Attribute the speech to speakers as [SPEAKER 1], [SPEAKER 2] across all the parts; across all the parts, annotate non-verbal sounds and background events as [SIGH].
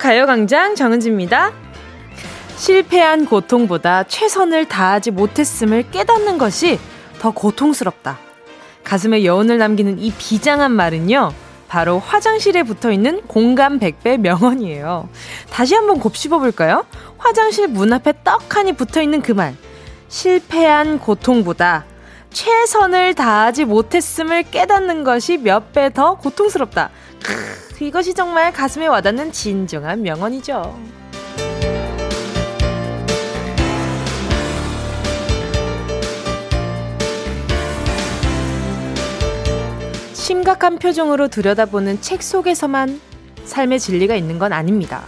[SPEAKER 1] 가요광장 정은지입니다. 실패한 고통보다 최선을 다하지 못했음을 깨닫는 것이 더 고통스럽다. 가슴에 여운을 남기는 이 비장한 말은요. 바로 화장실에 붙어 있는 공감 100배 명언이에요. 다시 한번 곱씹어 볼까요? 화장실 문 앞에 떡하니 붙어 있는 그 말. 실패한 고통보다 최선을 다하지 못했음을 깨닫는 것이 몇 배 더 고통스럽다. 크, 이것이 정말 가슴에 와닿는 진정한 명언이죠. 심각한 표정으로 들여다보는 책 속에서만 삶의 진리가 있는 건 아닙니다.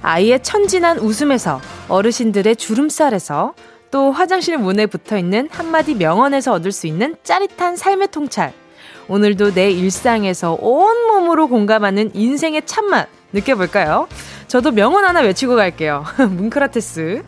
[SPEAKER 1] 아이의 천진한 웃음에서 어르신들의 주름살에서 또 화장실 문에 붙어 있는 한마디 명언에서 얻을 수 있는 짜릿한 삶의 통찰. 오늘도 내 일상에서 온몸으로 공감하는 인생의 참맛 느껴볼까요? 저도 명언 하나 외치고 갈게요. [LAUGHS] 뭉크라테스.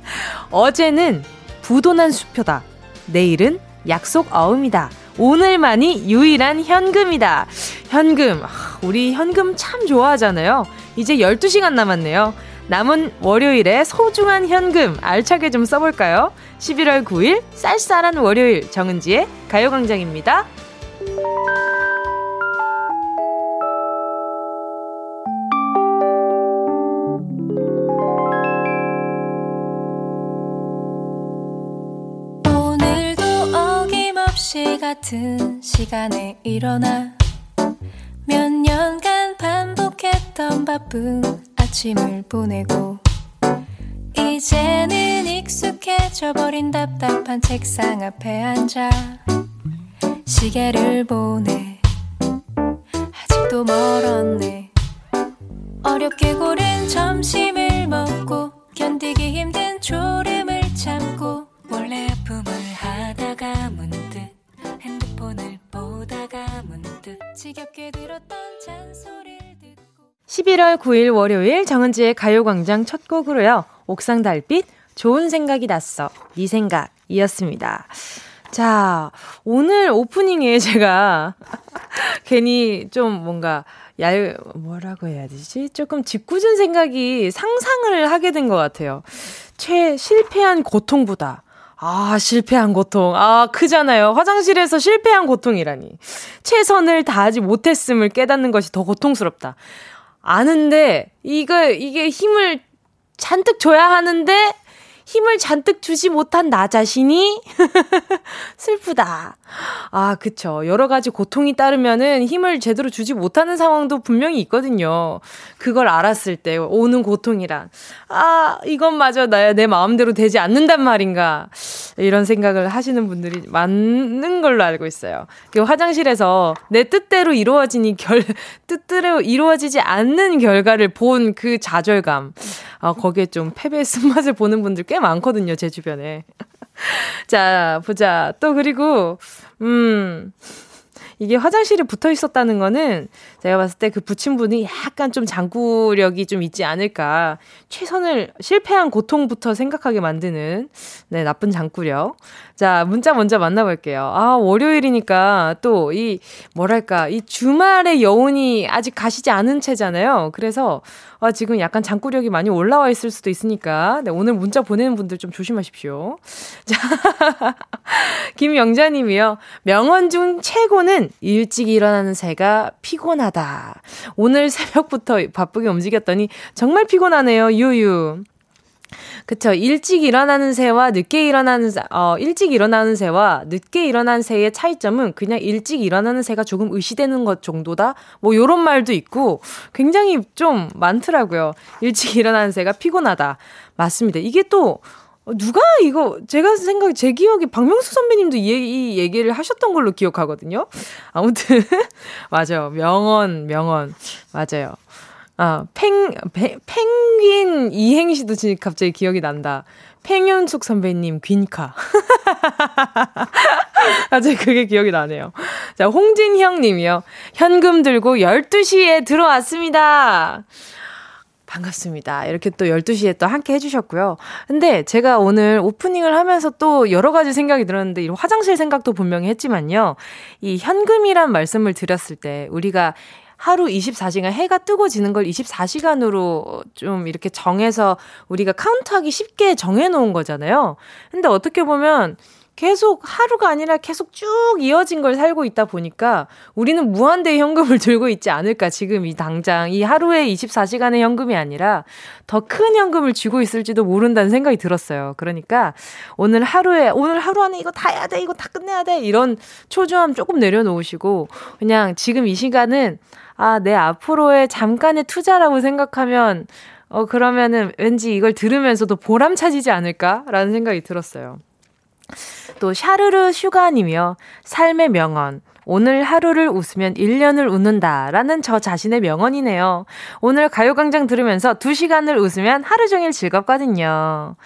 [SPEAKER 1] [LAUGHS] 어제는 부도난 수표다. 내일은 약속 어음이다. 오늘만이 유일한 현금이다. 현금. 우리 현금 참 좋아하잖아요. 이제 12시간 남았네요. 남은 월요일에 소중한 현금 알차게 좀 써볼까요? 11월 9일 쌀쌀한 월요일 정은지의 가요광장입니다.
[SPEAKER 2] 없이 같은 시간에 일어나 몇 년간 반복했던 바쁜 아침을 보내고 이제는 익숙해져 버린 답답한 책상 앞에 앉아 시계를 보내 아직도 멀었네 어렵게 고른 점심을 먹고 견디기 힘든 졸음을 참고 몰래 아픔을 하다가 문득 핸드폰을 보다가 문득 지겹게 들었던 잔소리를 듣고
[SPEAKER 1] 11월 9일 월요일 정은지의 가요광장 첫 곡으로요. 옥상 달빛 좋은 생각이 났어. 네 생각이었습니다. 자, 오늘 오프닝에 [LAUGHS] 제가 괜히 좀 뭔가 얄, 뭐라고 해야 되지? 조금 짓궂은 생각이 상상을 하게 된 것 같아요. 최, 실패한 고통보다 아, 실패한 고통. 아, 크잖아요. 화장실에서 실패한 고통이라니. 최선을 다하지 못했음을 깨닫는 것이 더 고통스럽다. 아는데, 이거, 이게 힘을 잔뜩 줘야 하는데, 힘을 잔뜩 주지 못한 나 자신이 [LAUGHS] 슬프다. 아, 그쵸. 여러 가지 고통이 따르면은 힘을 제대로 주지 못하는 상황도 분명히 있거든요. 그걸 알았을 때 오는 고통이란. 아, 이것마저 나, 내 마음대로 되지 않는단 말인가. 이런 생각을 하시는 분들이 많은 걸로 알고 있어요. 그 화장실에서 내 뜻대로 이루어지니 결, [LAUGHS] 뜻대로 이루어지지 않는 결과를 본 그 좌절감. 아, 거기에 좀 패배의 쓴맛을 보는 분들 꽤 많거든요, 제 주변에. [LAUGHS] 자, 보자. 또 그리고, 음, 이게 화장실에 붙어 있었다는 거는 제가 봤을 때 그 붙인 분이 약간 좀 장구력이 좀 있지 않을까. 최선을 실패한 고통부터 생각하게 만드는 네, 나쁜 장구력. 자, 문자 먼저 만나볼게요. 아, 월요일이니까 또 이 뭐랄까, 이 주말의 여운이 아직 가시지 않은 채잖아요. 그래서 아, 지금 약간 장구력이 많이 올라와 있을 수도 있으니까 네, 오늘 문자 보내는 분들 좀 조심하십시오. [LAUGHS] 자, 김영자님이요. 명언 중 최고는 일찍 일어나는 새가 피곤하다. 오늘 [LAUGHS] 새벽부터 바쁘게 움직였더니 정말 피곤하네요. 유유. 그쵸. 일찍 일어나는 새와 늦게 일어나는, 어, 일찍 일어나는 새와 늦게 일어나는 새의 차이점은 그냥 일찍 일어나는 새가 조금 의시되는 것 정도다? 뭐, 요런 말도 있고, 굉장히 좀 많더라고요. 일찍 일어나는 새가 피곤하다. 맞습니다. 이게 또, 누가 이거 제가 생각 제 기억에 박명수 선배님도 이, 이 얘기를 하셨던 걸로 기억하거든요. 아무튼 [LAUGHS] 맞아요. 명언 명언 맞아요. 아, 팽, 팽, 펭귄 이행시도 지금 갑자기 기억이 난다. 팽현숙 선배님 귄카. 아직 [LAUGHS] 그게 기억이 나네요. 자, 홍진형 님이요. 현금 들고 12시에 들어왔습니다. 반갑습니다. 이렇게 또 12시에 또 함께 해주셨고요. 근데 제가 오늘 오프닝을 하면서 또 여러 가지 생각이 들었는데, 이 화장실 생각도 분명히 했지만요. 이 현금이란 말씀을 드렸을 때, 우리가 하루 24시간 해가 뜨고 지는 걸 24시간으로 좀 이렇게 정해서 우리가 카운트하기 쉽게 정해 놓은 거잖아요. 근데 어떻게 보면 계속 하루가 아니라 계속 쭉 이어진 걸 살고 있다 보니까 우리는 무한대의 현금을 [LAUGHS] 들고 있지 않을까. 지금 이 당장 이 하루에 24시간의 현금이 아니라 더 큰 현금을 쥐고 있을지도 모른다는 생각이 들었어요. 그러니까 오늘 하루에 오늘 하루 안에 이거 다 해야 돼. 이거 다 끝내야 돼. 이런 초조함 조금 내려놓으시고 그냥 지금 이 시간은 아, 내 앞으로의 잠깐의 투자라고 생각하면 어 그러면은 왠지 이걸 들으면서도 보람 차지지 않을까라는 생각이 들었어요. 또 샤르르 슈가님이요. 삶의 명언. 오늘 하루를 웃으면 1년을 웃는다. 라는 저 자신의 명언이네요. 오늘 가요광장 들으면서 2시간을 웃으면 하루 종일 즐겁거든요.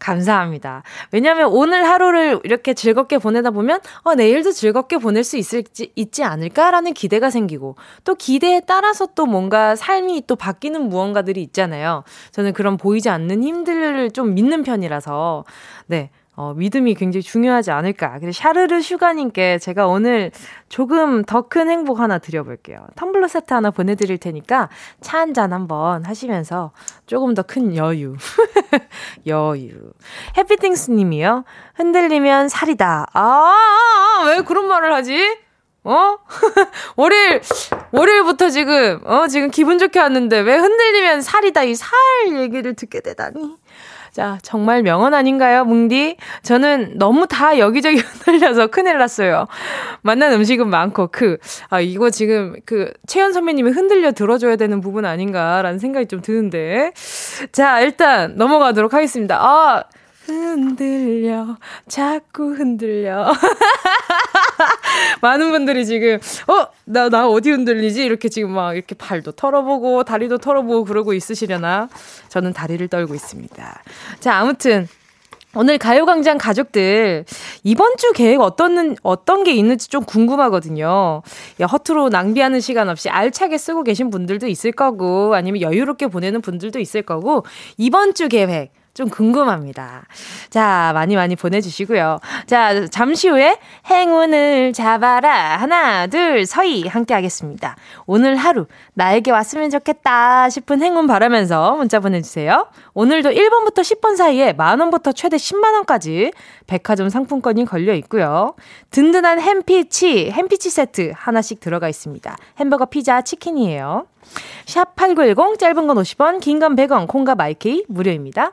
[SPEAKER 1] 감사합니다. 왜냐면 오늘 하루를 이렇게 즐겁게 보내다 보면, 어, 내일도 즐겁게 보낼 수 있을지, 있지 않을까라는 기대가 생기고, 또 기대에 따라서 또 뭔가 삶이 또 바뀌는 무언가들이 있잖아요. 저는 그런 보이지 않는 힘들을 좀 믿는 편이라서, 네. 어, 믿음이 굉장히 중요하지 않을까. 그래서 샤르르 슈가님께 제가 오늘 조금 더 큰 행복 하나 드려볼게요. 텀블러 세트 하나 보내드릴 테니까 차 한 잔 한번 하시면서 조금 더 큰 여유. [LAUGHS] 여유. 해피띵스 님이요. 흔들리면 살이다. 아, 아, 아, 왜 그런 말을 하지? 어? [LAUGHS] 월요일, 월요일부터 지금, 어, 지금 기분 좋게 왔는데 왜 흔들리면 살이다. 이 살 얘기를 듣게 되다니. 자, 정말 명언 아닌가요, 뭉디? 저는 너무 다 여기저기 [LAUGHS] 흔들려서 큰일 났어요. 만난 음식은 많고, 그, 아, 이거 지금 그, 채연 선배님이 흔들려 들어줘야 되는 부분 아닌가라는 생각이 좀 드는데. 자, 일단 넘어가도록 하겠습니다. 아, 흔들려, 자꾸 흔들려. [LAUGHS] 많은 분들이 지금, 어, 나, 나 어디 흔들리지? 이렇게 지금 막 이렇게 발도 털어보고, 다리도 털어보고 그러고 있으시려나? 저는 다리를 떨고 있습니다. 자, 아무튼. 오늘 가요광장 가족들, 이번 주 계획 어떤, 어떤 게 있는지 좀 궁금하거든요. 야, 허투루 낭비하는 시간 없이 알차게 쓰고 계신 분들도 있을 거고, 아니면 여유롭게 보내는 분들도 있을 거고, 이번 주 계획, 좀 궁금합니다. 자, 많이 많이 보내주시고요. 자, 잠시 후에 행운을 잡아라. 하나, 둘, 서희 함께 하겠습니다. 오늘 하루 나에게 왔으면 좋겠다 싶은 행운 바라면서 문자 보내주세요. 오늘도 1번부터 10번 사이에 만원부터 최대 10만원까지 백화점 상품권이 걸려 있고요. 든든한 햄피치, 햄피치 세트 하나씩 들어가 있습니다. 햄버거, 피자, 치킨이에요. 샵 8910, 짧은 건 50원, 긴 건 100원, 콩과 마이케이 무료입니다.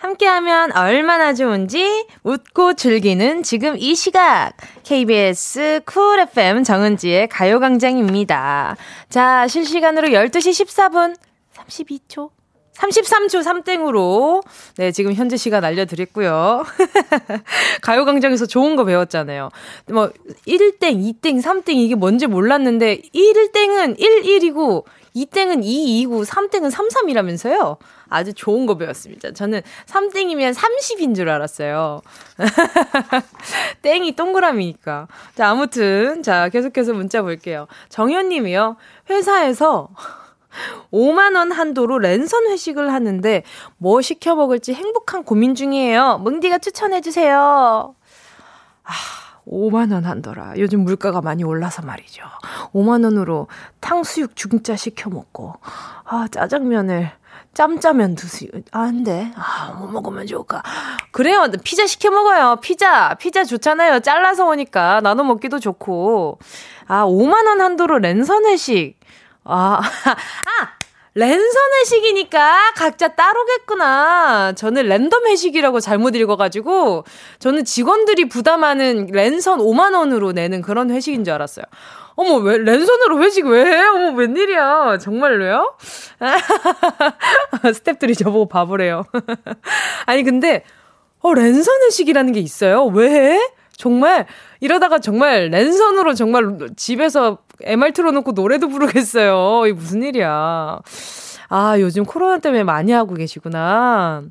[SPEAKER 1] 함께하면 얼마나 좋은지 웃고 즐기는 지금 이 시각 KBS 쿨 FM 정은지의 가요광장입니다. 자 실시간으로 12시 14분 32초 33초 3땡으로 네 지금 현재 시간 알려드렸고요. [LAUGHS] 가요광장에서 좋은 거 배웠잖아요. 뭐 1땡, 2땡, 3땡 이게 뭔지 몰랐는데 1땡은 1, 1이고 2땡은 2, 2고 3땡은 3, 3이라면서요. 아주 좋은 거 배웠습니다. 저는 3땡이면 30인 줄 알았어요. [LAUGHS] 땡이 동그라미니까. 자, 아무튼, 자, 계속해서 문자 볼게요. 정현 님이요. 회사에서 5만원 한도로 랜선 회식을 하는데 뭐 시켜 먹을지 행복한 고민 중이에요. 뭉디가 추천해주세요. 아, 5만원 한도라. 요즘 물가가 많이 올라서 말이죠. 5만원으로 탕수육 중짜 시켜 먹고, 아, 짜장면을 짬짜면 드세요. 아, 안 돼. 아, 뭐 먹으면 좋을까. 그래요. 피자 시켜 먹어요. 피자. 피자 좋잖아요. 잘라서 오니까. 나눠 먹기도 좋고. 아, 5만 원 한도로 랜선 회식. 아, [LAUGHS] 아! 랜선 회식이니까 각자 따로겠구나. 저는 랜덤 회식이라고 잘못 읽어가지고, 저는 직원들이 부담하는 랜선 5만 원으로 내는 그런 회식인 줄 알았어요. 어머, 왜, 랜선으로 회식 왜 해? 어머, 웬일이야. 정말로요? [LAUGHS] 스탭들이 저보고 바보래요. [LAUGHS] 아니, 근데, 어, 랜선 회식이라는 게 있어요? 왜 해? 정말, 이러다가 정말 랜선으로 정말 집에서 MR 틀어놓고 노래도 부르겠어요. 이 무슨 일이야. 아, 요즘 코로나 때문에 많이 하고 계시구나.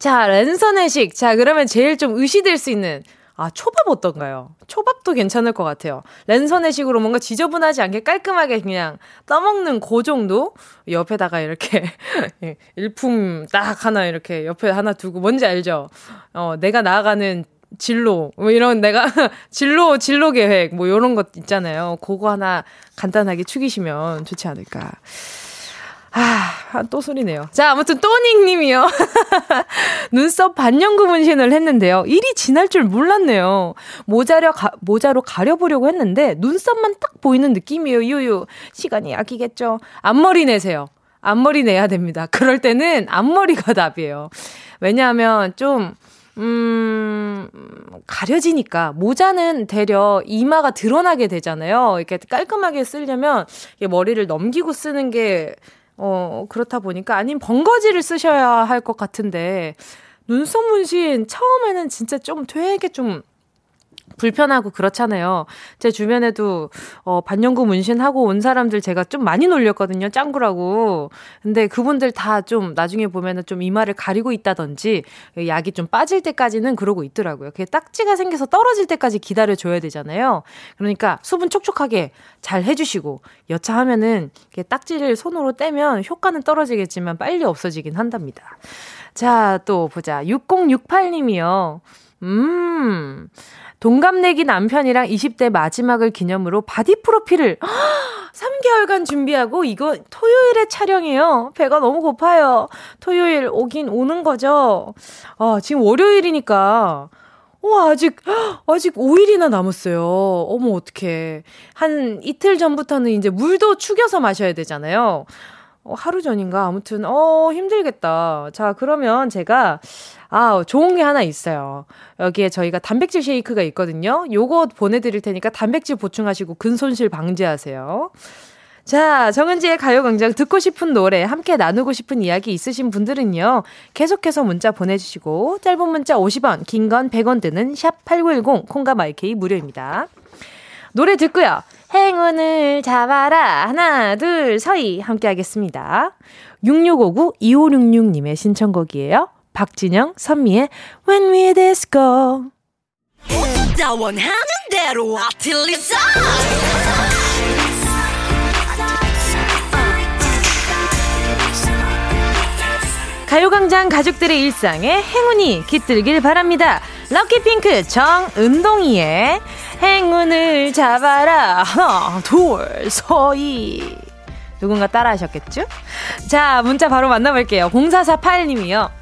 [SPEAKER 1] 자, 랜선 회식. 자, 그러면 제일 좀 의시될 수 있는 아, 초밥 어떤가요? 초밥도 괜찮을 것 같아요. 랜선회식으로 뭔가 지저분하지 않게 깔끔하게 그냥 떠먹는 그 정도? 옆에다가 이렇게 [LAUGHS] 예, 일품 딱 하나 이렇게 옆에 하나 두고 뭔지 알죠? 어, 내가 나아가는 진로, 뭐 이런 내가 [LAUGHS] 진로, 진로 계획, 뭐 이런 것 있잖아요. 그거 하나 간단하게 축이시면 좋지 않을까. 아, 또 소리네요. 자, 아무튼 또닝 님이요. [LAUGHS] 눈썹 반영구 문신을 했는데요. 일이 지날 줄 몰랐네요. 모자려 가, 모자로 가려보려고 했는데 눈썹만 딱 보이는 느낌이에요. 유유. 시간이 약이겠죠. 앞머리 내세요. 앞머리 내야 됩니다. 그럴 때는 앞머리가 답이에요. 왜냐하면 좀 음, 가려지니까. 모자는 되려 이마가 드러나게 되잖아요. 이렇게 깔끔하게 쓰려면 머리를 넘기고 쓰는 게 어, 그렇다 보니까 아니면 번거지를 쓰셔야 할 것 같은데 눈썹 문신 처음에는 진짜 좀 되게 좀 불편하고 그렇잖아요. 제 주변에도 어 반영구 문신하고 온 사람들 제가 좀 많이 놀렸거든요. 짱구라고. 근데 그분들 다 좀 나중에 보면은 좀 이마를 가리고 있다든지 약이 좀 빠질 때까지는 그러고 있더라고요. 그게 딱지가 생겨서 떨어질 때까지 기다려 줘야 되잖아요. 그러니까 수분 촉촉하게 잘 해주시고 여차하면은 딱지를 손으로 떼면 효과는 떨어지겠지만 빨리 없어지긴 한답니다. 자, 또 보자. 6068님이요. 음. 동갑내기 남편이랑 20대 마지막을 기념으로 바디 프로필을 3개월간 준비하고 이거 토요일에 촬영해요. 배가 너무 고파요. 토요일 오긴 오는 거죠. 아, 지금 월요일이니까 와, 아직, 아직 5일이나 남았어요. 어머, 어떡해. 한 이틀 전부터는 이제 물도 축여서 마셔야 되잖아요. 어, 하루 전인가? 아무튼, 어, 힘들겠다. 자, 그러면 제가, 아, 좋은 게 하나 있어요. 여기에 저희가 단백질 쉐이크가 있거든요. 요거 보내드릴 테니까 단백질 보충하시고 근손실 방지하세요. 자, 정은지의 가요광장 듣고 싶은 노래, 함께 나누고 싶은 이야기 있으신 분들은요, 계속해서 문자 보내주시고, 짧은 문자 50원, 긴 건 100원 드는 샵8910, 콩과 마이케이 무료입니다. 노래 듣고요. 행운을 잡아라. 하나, 둘, 서희. 함께 하겠습니다. 6659-2566님의 신청곡이에요. 박진영, 선미의 When We Disco. 원하는 대로 아틀리사 가요광장 가족들의 일상에 행운이 깃들길 바랍니다. 럭키핑크 정은동이의 행운을 잡아라. 하나, 둘, 서희. 누군가 따라하셨겠죠? 자, 문자 바로 만나볼게요. 0448님이요.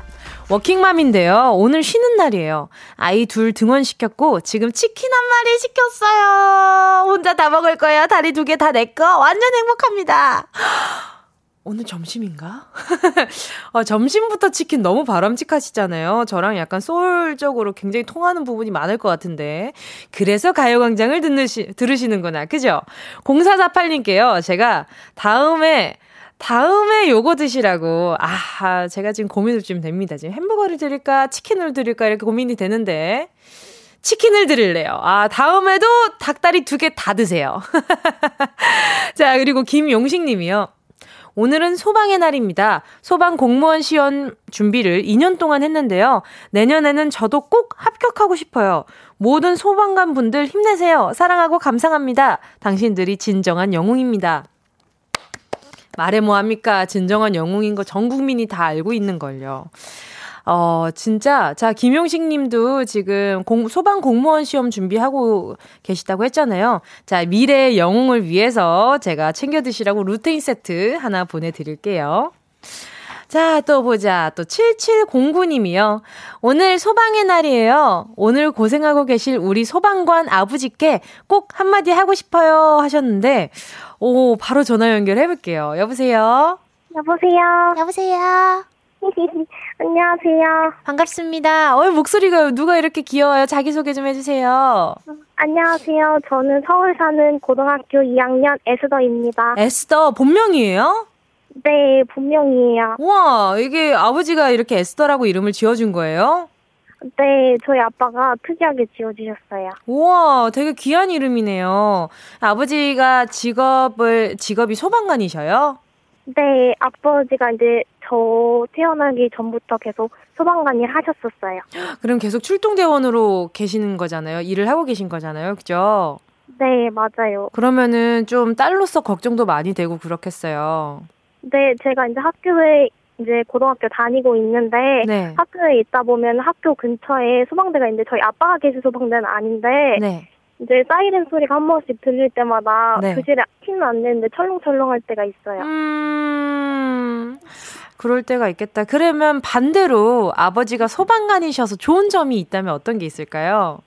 [SPEAKER 1] 워킹맘인데요. 오늘 쉬는 날이에요. 아이 둘 등원시켰고, 지금 치킨 한 마리 시켰어요. 혼자 다 먹을 거예요. 다리 두 개 다 내꺼. 완전 행복합니다. [GASPS] 오늘 점심인가? [LAUGHS] 어, 점심부터 치킨 너무 바람직하시잖아요. 저랑 약간 소울적으로 굉장히 통하는 부분이 많을 것 같은데. 그래서 가요광장을 듣는 시, 들으시는구나. 그죠? 0448님께요. 제가 다음에, 다음에 요거 드시라고. 아, 제가 지금 고민을 좀 됩니다. 지금 햄버거를 드릴까? 치킨을 드릴까? 이렇게 고민이 되는데. 치킨을 드릴래요. 아, 다음에도 닭다리 두 개 다 드세요. [LAUGHS] 자, 그리고 김용식 님이요. 오늘은 소방의 날입니다. 소방 공무원 시험 준비를 2년 동안 했는데요. 내년에는 저도 꼭 합격하고 싶어요. 모든 소방관 분들 힘내세요. 사랑하고 감상합니다. 당신들이 진정한 영웅입니다. 말해 뭐합니까? 진정한 영웅인 거 전 국민이 다 알고 있는 걸요. 어, 진짜, 자, 김용식 님도 지금 공, 소방 공무원 시험 준비하고 계시다고 했잖아요. 자, 미래의 영웅을 위해서 제가 챙겨 드시라고 루테인 세트 하나 보내드릴게요. 자, 또 보자. 또 7709님이요. 오늘 소방의 날이에요. 오늘 고생하고 계실 우리 소방관 아버지께 꼭 한마디 하고 싶어요 하셨는데, 오, 바로 전화 연결해 볼게요. 여보세요?
[SPEAKER 3] 여보세요?
[SPEAKER 1] 여보세요? [LAUGHS]
[SPEAKER 3] 안녕하세요.
[SPEAKER 1] 반갑습니다. 어, 목소리가 누가 이렇게 귀여워요? 자기소개 좀 해주세요.
[SPEAKER 3] 안녕하세요. 저는 서울 사는 고등학교 2학년 에스더입니다.
[SPEAKER 1] 에스더, 본명이에요?
[SPEAKER 3] 네, 본명이에요.
[SPEAKER 1] 우와, 이게 아버지가 이렇게 에스더라고 이름을 지어준 거예요?
[SPEAKER 3] 네, 저희 아빠가 특이하게 지어주셨어요.
[SPEAKER 1] 우와, 되게 귀한 이름이네요. 아버지가 직업을, 직업이 소방관이셔요?
[SPEAKER 3] 네, 아버지가 이제 저 태어나기 전부터 계속 소방관 일 하셨었어요.
[SPEAKER 1] 그럼 계속 출동대원으로 계시는 거잖아요. 일을 하고 계신 거잖아요. 그죠?
[SPEAKER 3] 네, 맞아요.
[SPEAKER 1] 그러면은 좀 딸로서 걱정도 많이 되고 그렇겠어요.
[SPEAKER 3] 네, 제가 이제 학교에 이제 고등학교 다니고 있는데
[SPEAKER 1] 네.
[SPEAKER 3] 학교에 있다 보면 학교 근처에 소방대가 있는데 저희 아빠가 계신 소방대는 아닌데
[SPEAKER 1] 네.
[SPEAKER 3] 이제 사이렌 소리가 한 번씩 들릴 때마다
[SPEAKER 1] 네.
[SPEAKER 3] 교실에 티는 안 내는데 철렁철렁할 때가 있어요.
[SPEAKER 1] 음, 그럴 때가 있겠다. 그러면 반대로 아버지가 소방관이셔서 좋은 점이 있다면 어떤 게 있을까요?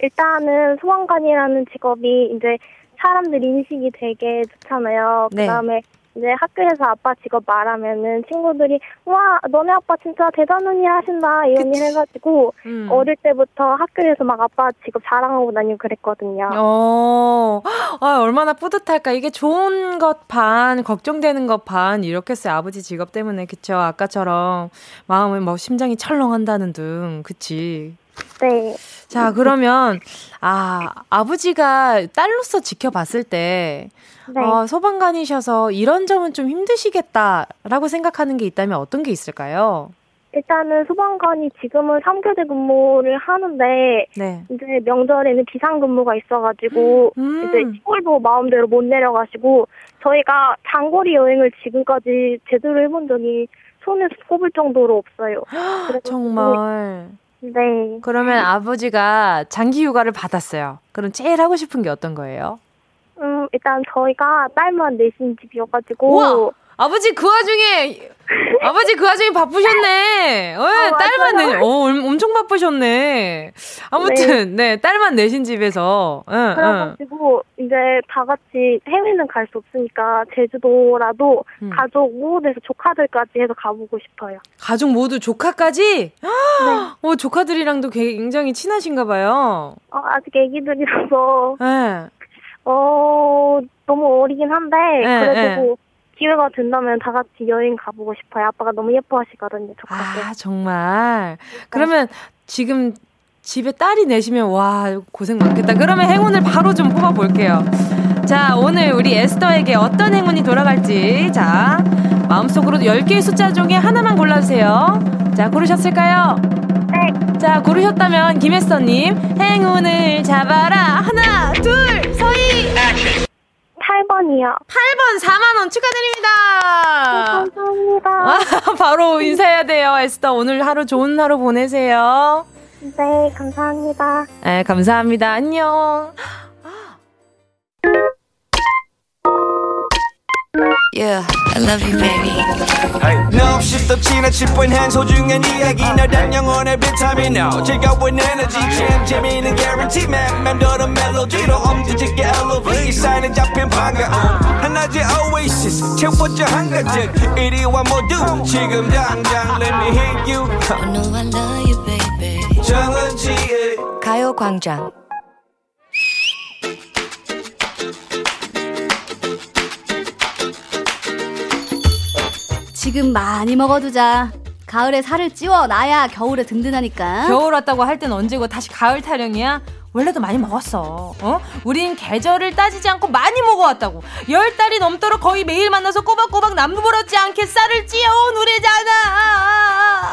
[SPEAKER 3] 일단은 소방관이라는 직업이 이제 사람들 인식이 되게 좋잖아요.
[SPEAKER 1] 네.
[SPEAKER 3] 그다음에 이제 학교에서 아빠 직업 말하면은 친구들이 와 너네 아빠 진짜 대단한 일 하신다 이런
[SPEAKER 1] 그치.
[SPEAKER 3] 일 해가지고
[SPEAKER 1] 음.
[SPEAKER 3] 어릴 때부터 학교에서 막 아빠 직업 자랑하고 다니고 그랬거든요.
[SPEAKER 1] 어, 아, 얼마나 뿌듯할까. 이게 좋은 것 반, 걱정되는 것 반, 이렇겠어요. 아버지 직업 때문에. 그쵸. 아까처럼 마음을 뭐 심장이 철렁한다는 등. 그치.
[SPEAKER 3] 네.
[SPEAKER 1] 자, 그러면, 아, 아버지가 딸로서 지켜봤을 때,
[SPEAKER 3] 네.
[SPEAKER 1] 어, 소방관이셔서 이런 점은 좀 힘드시겠다라고 생각하는 게 있다면 어떤 게 있을까요?
[SPEAKER 3] 일단은 소방관이 지금은 3교대 근무를 하는데
[SPEAKER 1] 네.
[SPEAKER 3] 이제 명절에는 비상 근무가 있어가지고
[SPEAKER 1] 음.
[SPEAKER 3] 이제 시골도 마음대로 못 내려가시고 저희가 장거리 여행을 지금까지 제대로 해본 적이 손에 꼽을 정도로 없어요.
[SPEAKER 1] 정말.
[SPEAKER 3] 네.
[SPEAKER 1] 그러면 아버지가 장기 휴가를 받았어요. 그럼 제일 하고 싶은 게 어떤 거예요?
[SPEAKER 3] 음 일단 저희가 딸만 내신 집이어가지고
[SPEAKER 1] 우와! 아버지 그 와중에 아버지 그 와중에 바쁘셨네. 어, 딸만 내. 어, 엄- 엄청 바쁘셨네. 아무튼 네, 딸만 내신 집에서. 응, 응.
[SPEAKER 3] 그래가지고 이제 다 같이 해외는 갈 수 없으니까 제주도라도
[SPEAKER 1] 음.
[SPEAKER 3] 가족 모두에서 조카들까지 해서 가보고 싶어요.
[SPEAKER 1] 가족 모두 조카까지?
[SPEAKER 3] 네.
[SPEAKER 1] 어, 조카들이랑도 굉장히 친하신가 봐요.
[SPEAKER 3] 어, 아직 애기들이라서
[SPEAKER 1] 네.
[SPEAKER 3] 어 너무 어리긴 한데
[SPEAKER 1] 네,
[SPEAKER 3] 그래도 기회가 된다면 다 같이 여행 가보고 싶어요. 아빠가 너무 예뻐하시거든요, 조카들.
[SPEAKER 1] 아, 정말. 그러면 지금 집에 딸이 내시면 와, 고생 많겠다. 그러면 행운을 바로 좀 뽑아 볼게요. 자, 오늘 우리 에스더에게 어떤 행운이 돌아갈지. 자, 마음속으로 10개의 숫자 중에 하나만 골라주세요. 자, 고르셨을까요?
[SPEAKER 3] 네.
[SPEAKER 1] 자, 고르셨다면 김혜서님, 행운을 잡아라. 하나, 둘, 서희!
[SPEAKER 3] 8번이요.
[SPEAKER 1] 8번 4만원 축하드립니다.
[SPEAKER 3] 감사합니다.
[SPEAKER 1] 아, [LAUGHS] 바로 인사해야 돼요, 에스더. 오늘 하루 좋은 하루 보내세요.
[SPEAKER 3] 네, 감사합니다.
[SPEAKER 1] 네, 감사합니다. 안녕.
[SPEAKER 4] Yeah, I love you, baby.
[SPEAKER 5] No 없이 또 지나칠 뻔한 소중한 이야기. 너란 영혼의 비타민 O 즐거운 에너지. 참 재미있는 guarantee man. 맘대로 멜로디로 엄지짓게 elevate 이 사인에 잡힌 반가움. 하나의 oasis. 채워져 한가득 이리와 모두. 지금 당장 let me hit you.
[SPEAKER 4] I know I love you, baby.
[SPEAKER 5] 정은지의
[SPEAKER 4] 가요광장.
[SPEAKER 6] 지금 많이 먹어두자. 가을에 살을 찌워 놔야 겨울에 든든하니까.
[SPEAKER 1] 겨울 왔다고 할 땐 언제고 다시 가을 타령이야? 원래도 많이 먹었어. 어? 우린 계절을 따지지 않고 많이 먹어왔다고. 열 달이 넘도록 거의 매일 만나서 꼬박꼬박 남부럽지 않게 쌀을 찌어온 우리잖아.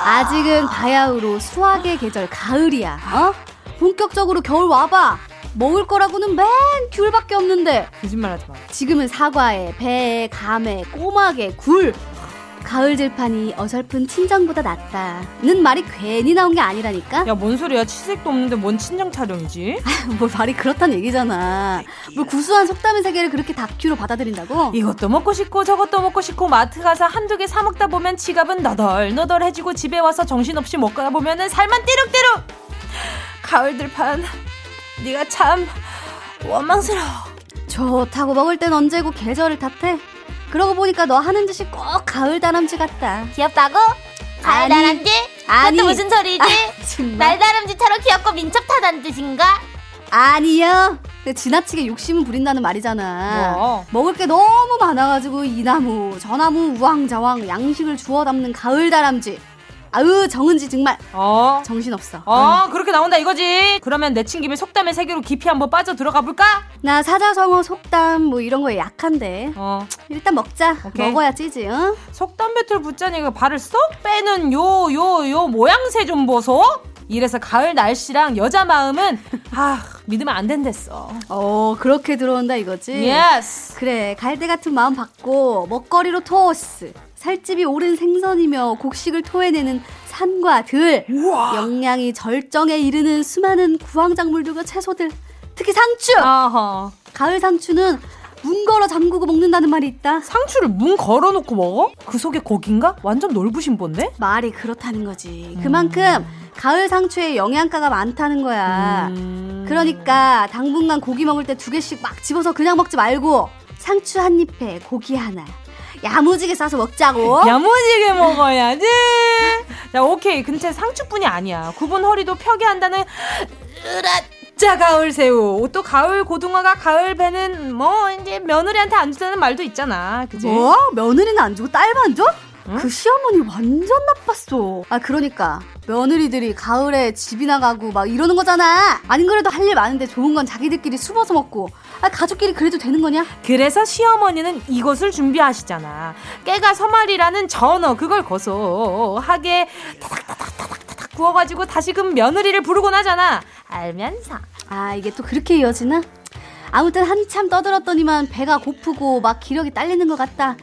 [SPEAKER 6] 아직은 바야흐로 수확의 계절 가을이야. 어? 본격적으로 겨울 와봐. 먹을 거라고는 맨 귤밖에 없는데
[SPEAKER 1] 거짓말하지 마.
[SPEAKER 6] 지금은 사과에 배에 감에 꼬막에 굴. 가을 들판이 어설픈 친정보다 낫다는 말이 괜히 나온 게 아니라니까.
[SPEAKER 1] 야, 뭔 소리야? 치색도 없는데 뭔 친정 타령이지?
[SPEAKER 6] 뭘 말이 그렇단 얘기잖아. 뭘 구수한 속담의 세계를 그렇게 다큐로 받아들인다고?
[SPEAKER 1] 이것도 먹고 싶고 저것도 먹고 싶고 마트 가서 한두 개 사 먹다 보면 지갑은 너덜너덜해지고 집에 와서 정신없이 먹다 보면은 살만 띠룩띠룩 가을 들판 네가 참 원망스러워
[SPEAKER 6] 좋다고 먹을 땐 언제고 계절을 탓해? 그러고 보니까 너 하는 짓이 꼭 가을 다람쥐 같다.
[SPEAKER 7] 귀엽다고?
[SPEAKER 6] 아니,
[SPEAKER 7] 달달한지?
[SPEAKER 6] 아니.
[SPEAKER 7] 그것도 무슨 소리지?
[SPEAKER 6] 아, 정말.
[SPEAKER 7] 날다람쥐처럼 귀엽고 민첩하다는 뜻인가?
[SPEAKER 6] 아니야. 근데 지나치게 욕심은 부린다는 말이잖아.
[SPEAKER 1] 뭐?
[SPEAKER 6] 먹을 게 너무 많아가지고 이 나무, 저 나무 우왕좌왕 양식을 주워 담는 가을 다람쥐. 아유 정은지 정말
[SPEAKER 1] 어.
[SPEAKER 6] 정신없어.
[SPEAKER 1] 어, 그렇게 나온다 이거지. 그러면 내친 김에 속담의 세계로 깊이 한번 빠져 들어가 볼까?
[SPEAKER 6] 나 사자성어 속담 뭐 이런 거에 약한데.
[SPEAKER 1] 어.
[SPEAKER 6] 일단 먹자.
[SPEAKER 1] 오케이.
[SPEAKER 6] 먹어야 찌지. 응?
[SPEAKER 1] 속담 배틀 붙자니 그 발을 쏙 빼는 요 요 요 모양새 좀 보소. 이래서 가을 날씨랑 여자 마음은 [LAUGHS] 아 믿으면 안 된댔어.
[SPEAKER 6] 어 그렇게 들어온다 이거지.
[SPEAKER 1] yes.
[SPEAKER 6] 그래 갈대 같은 마음 받고 먹거리로 토스 살집이 오른 생선이며 곡식을 토해내는 산과 들 영양이 절정에 이르는 수많은 구황작물들과 채소들 특히 상추
[SPEAKER 1] 아하.
[SPEAKER 6] 가을 상추는 문 걸어 잠그고 먹는다는 말이 있다
[SPEAKER 1] 상추를 문 걸어 놓고 먹어? 그 속에 고기인가? 완전 놀부신 본데?
[SPEAKER 6] 말이 그렇다는 거지 그만큼 가을 상추에 영양가가 많다는 거야
[SPEAKER 1] 음.
[SPEAKER 6] 그러니까 당분간 고기 먹을 때 두 개씩 막 집어서 그냥 먹지 말고 상추 한 입에 고기 하나 야무지게 싸서 먹자고
[SPEAKER 1] 야무지게 먹어야지. 자, 오케이. 근데 상추뿐이 아니야. 구분 허리도 펴게 한다는 으라짜 가을 새우. 또 가을 고등어가 가을 배는 뭐 이제 며느리한테 안 주다는 말도 있잖아. 그지?
[SPEAKER 6] 뭐? 며느리는 안 주고 딸만 줘?
[SPEAKER 1] 응?
[SPEAKER 6] 그 시어머니 완전 나빴어. 아 그러니까 며느리들이 가을에 집이나 가고 막 이러는 거잖아. 아닌 그래도 할 일 많은데 좋은 건 자기들끼리 숨어서 먹고. 아 가족끼리 그래도 되는 거냐?
[SPEAKER 1] 그래서 시어머니는 이것을 준비하시잖아. 깨가 서말이라는 전어 그걸 고소하게 타닥타닥타닥타닥 구워가지고 다시금 며느리를 부르곤 하잖아. 알면서.
[SPEAKER 6] 아 이게 또 그렇게 이어지나? 아무튼 한참 떠들었더니만 배가 고프고 막 기력이 딸리는 것 같다.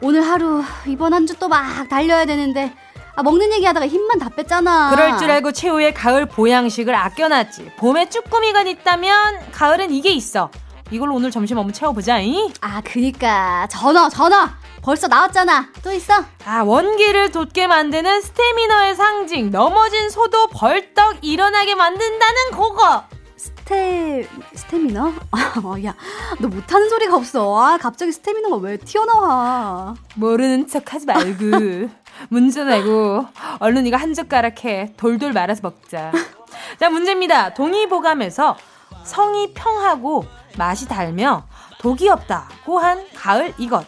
[SPEAKER 6] 오늘 하루 이번 한 주 또 막 달려야 되는데 아 먹는 얘기하다가 힘만 다 뺐잖아.
[SPEAKER 1] 그럴 줄 알고 최후의 가을 보양식을 아껴놨지. 봄에 쭈꾸미가 있다면 가을엔 이게 있어. 이걸로 오늘 점심 한번 채워보자. 잉?
[SPEAKER 6] 아 그니까 전어 전어 벌써 나왔잖아. 또 있어?
[SPEAKER 1] 아 원기를 돋게 만드는 스태미너의 상징. 넘어진 소도 벌떡 일어나게 만든다는 그거.
[SPEAKER 6] 스테 스태미너? [LAUGHS] 어, 야, 너 못하는 소리가 없어. 아, 갑자기 스태미너가 왜 튀어나와?
[SPEAKER 1] 모르는 척하지 말고 [LAUGHS] 문제 내고 얼른 이거 한 젓가락 해 돌돌 말아서 먹자. 자 문제입니다. 동의보감에서 성이 평하고 맛이 달며 독이 없다고 한 가을 이것.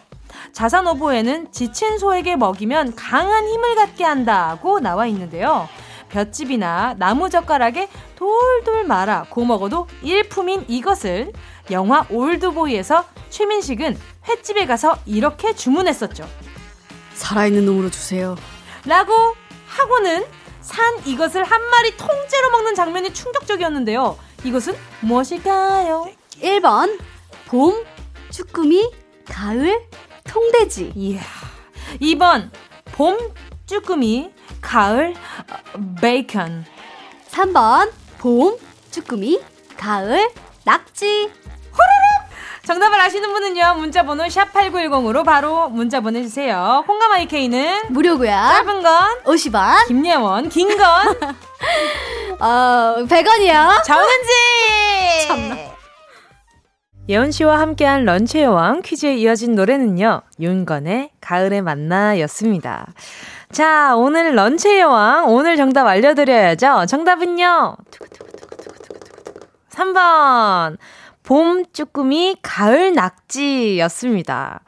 [SPEAKER 1] 자산오보에는 지친 소에게 먹이면 강한 힘을 갖게 한다고 나와 있는데요. 볏짚이나 나무젓가락에 돌돌 말아 고 먹어도 일품인 이것을 영화 올드보이에서 최민식은 횟집에 가서 이렇게 주문했었죠.
[SPEAKER 6] 살아있는 놈으로 주세요.
[SPEAKER 1] 라고 하고는 산 이것을 한 마리 통째로 먹는 장면이 충격적이었는데요. 이것은 무엇일까요?
[SPEAKER 6] 1번 봄, 쭈꾸미, 가을, 통돼지.
[SPEAKER 1] 이야. 2번 봄 쭈꾸미, 가을 어, 베이컨.
[SPEAKER 6] 3번 봄, 쭈꾸미, 가을, 낙지.
[SPEAKER 1] 정답을 아시는 분은요. 문자번호 샵8910으로 바로 문자 보내주세요. 콩가마이케이는
[SPEAKER 6] 무료고요.
[SPEAKER 1] 짧은 건
[SPEAKER 6] 50원.
[SPEAKER 1] 김예원, 긴 건 [LAUGHS]
[SPEAKER 6] 어, 100원이요.
[SPEAKER 1] 정은지! [LAUGHS] 예원 씨와 함께한 런치의 왕 퀴즈에 이어진 노래는요. 윤건의 가을의 만나 였습니다. 자, 오늘 런치의 왕 오늘 정답 알려드려야죠. 정답은요. 3번 봄 쭈꾸미 가을 낙지였습니다.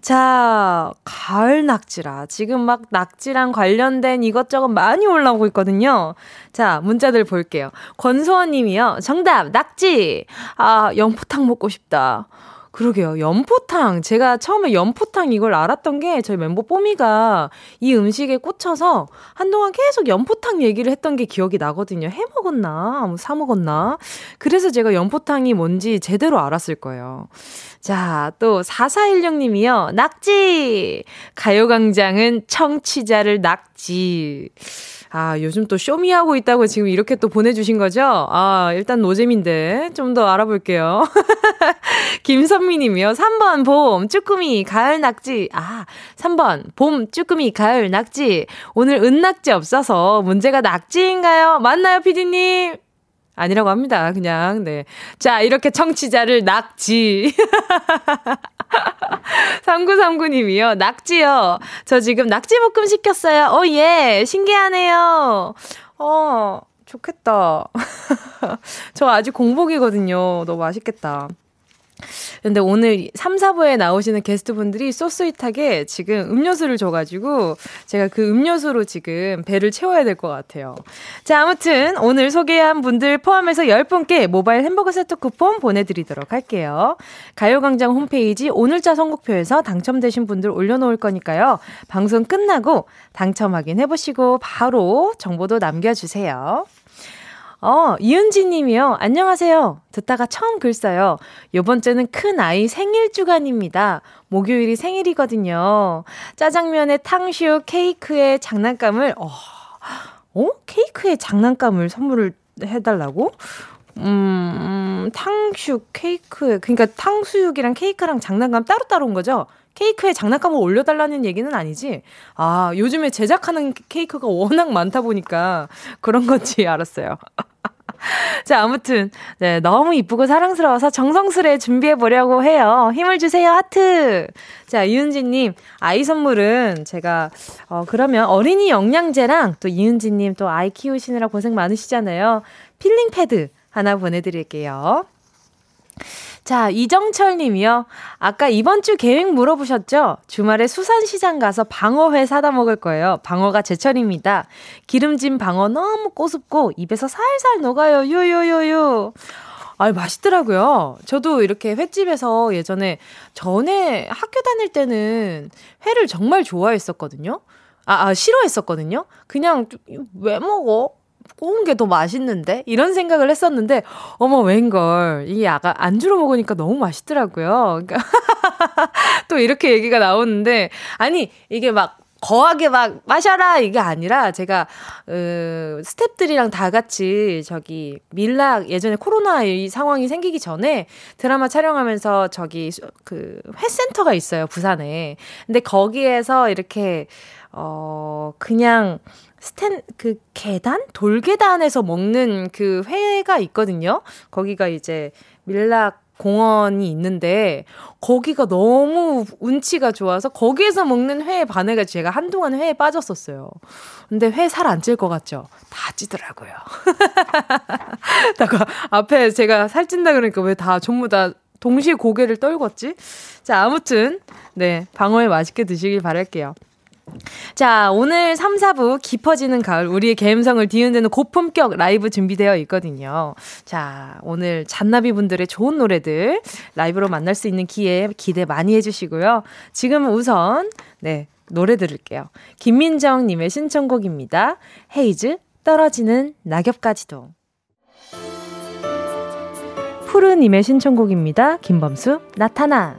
[SPEAKER 1] 자, 가을 낙지라. 지금 막 낙지랑 관련된 이것저것 많이 올라오고 있거든요. 자, 문자들 볼게요. 권소원 님이요. 정답, 낙지. 아, 연포탕 먹고 싶다. 그러게요. 연포탕. 제가 처음에 연포탕 이걸 알았던 게 저희 멤버 뽀미가 이 음식에 꽂혀서 한동안 계속 연포탕 얘기를 했던 게 기억이 나거든요. 해 먹었나? 뭐 사 먹었나? 그래서 제가 연포탕이 뭔지 제대로 알았을 거예요. 자, 또 4416님이요. 낙지! 가요광장은 청취자를 낙지. 아, 요즘 또 쇼미하고 있다고 지금 이렇게 또 보내주신 거죠? 아, 일단 노잼인데 좀 더 알아볼게요. [LAUGHS] 김선미 님이요. 3번 봄, 쭈꾸미, 가을 낙지. 아, 3번 봄, 쭈꾸미, 가을 낙지. 오늘 은낙지 없어서 문제가 낙지인가요? 맞나요, 피디님? 아니라고 합니다. 그냥, 네. 자, 이렇게 청취자를 낙지. [LAUGHS] 3939님이요. 낙지요. 저 지금 낙지볶음 시켰어요. 어, 예. 신기하네요. 어, 좋겠다. [LAUGHS] 저 아직 공복이거든요. 너무 맛있겠다. 근데 오늘 3, 4부에 나오시는 게스트분들이 소스윗하게 지금 음료수를 줘가지고 제가 그 음료수로 지금 배를 채워야 될 것 같아요. 자, 아무튼 오늘 소개한 분들 포함해서 10분께 모바일 햄버거 세트 쿠폰 보내드리도록 할게요. 가요광장 홈페이지 오늘자 선곡표에서 당첨되신 분들 올려놓을 거니까요. 방송 끝나고 당첨 확인해보시고 바로 정보도 남겨주세요. 어, 이은지 님이요. 안녕하세요. 듣다가 처음 글 써요. 요번 주는 큰 아이 생일 주간입니다. 목요일이 생일이거든요. 짜장면에 탕슈 케이크에 장난감을, 어, 어? 케이크에 장난감을 선물을 해달라고? 음, 음 탕슈 케이크에, 그러니까 탕수육이랑 케이크랑 장난감 따로따로 온 거죠? 케이크에 장난감을 올려달라는 얘기는 아니지? 아, 요즘에 제작하는 케이크가 워낙 많다 보니까 그런 건지 알았어요. [LAUGHS] 자, 아무튼, 네, 너무 이쁘고 사랑스러워서 정성스레 준비해 보려고 해요. 힘을 주세요, 하트! 자, 이은지님, 아이 선물은 제가, 어, 그러면 어린이 영양제랑 또 이은지님 또 아이 키우시느라 고생 많으시잖아요. peeling pad 하나 보내드릴게요. 자, 이정철 님이요. 아까 이번 주 계획 물어보셨죠? 주말에 수산시장 가서 방어회 사다 먹을 거예요. 방어가 제철입니다. 기름진 방어 너무 꼬숩고 입에서 살살 녹아요. 유유유유. 아, 맛있더라고요. 저도 이렇게 횟집에서 예전에 전에 학교 다닐 때는 회를 정말 좋아했었거든요. 아, 아 싫어했었거든요. 그냥 왜 먹어? 꼬운 게 더 맛있는데? 이런 생각을 했었는데, 어머, 웬걸. 이게 아까 안주로 먹으니까 너무 맛있더라고요. 그러니까 [LAUGHS] 또 이렇게 얘기가 나오는데, 아니, 이게 막, 거하게 막 마셔라 이게 아니라 제가 어, 스탭들이랑 다 같이 저기 밀락 예전에 코로나 이 상황이 생기기 전에 드라마 촬영하면서 저기 그 회센터가 있어요 부산에 근데 거기에서 이렇게 어 그냥 스탠 그 계단 돌계단에서 먹는 그 회가 있거든요. 거기가 이제 밀락 공원이 있는데 거기가 너무 운치가 좋아서 거기에서 먹는 회에 반해가 제가 한동안 회에 빠졌었어요. 근데 회 살 안 찔 것 같죠? 다 찌더라고요. [LAUGHS] 다가 앞에 제가 살찐다 그러니까 왜 다 전부 다 동시에 고개를 떨궜지? 자, 아무튼 네, 방어회 맛있게 드시길 바랄게요. 자, 오늘 3, 4부 깊어지는 가을, 우리의 감성을 뒤흔드는 고품격 라이브 준비되어 있거든요. 자, 오늘 잔나비 분들의 좋은 노래들 라이브로 만날 수 있는 기회 기대 많이 해주시고요. 지금 우선, 네, 노래 들을게요. 김민정님의 신청곡입니다. 헤이즈, 떨어지는 낙엽까지도. 푸르님의 신청곡입니다. 김범수, 나타나.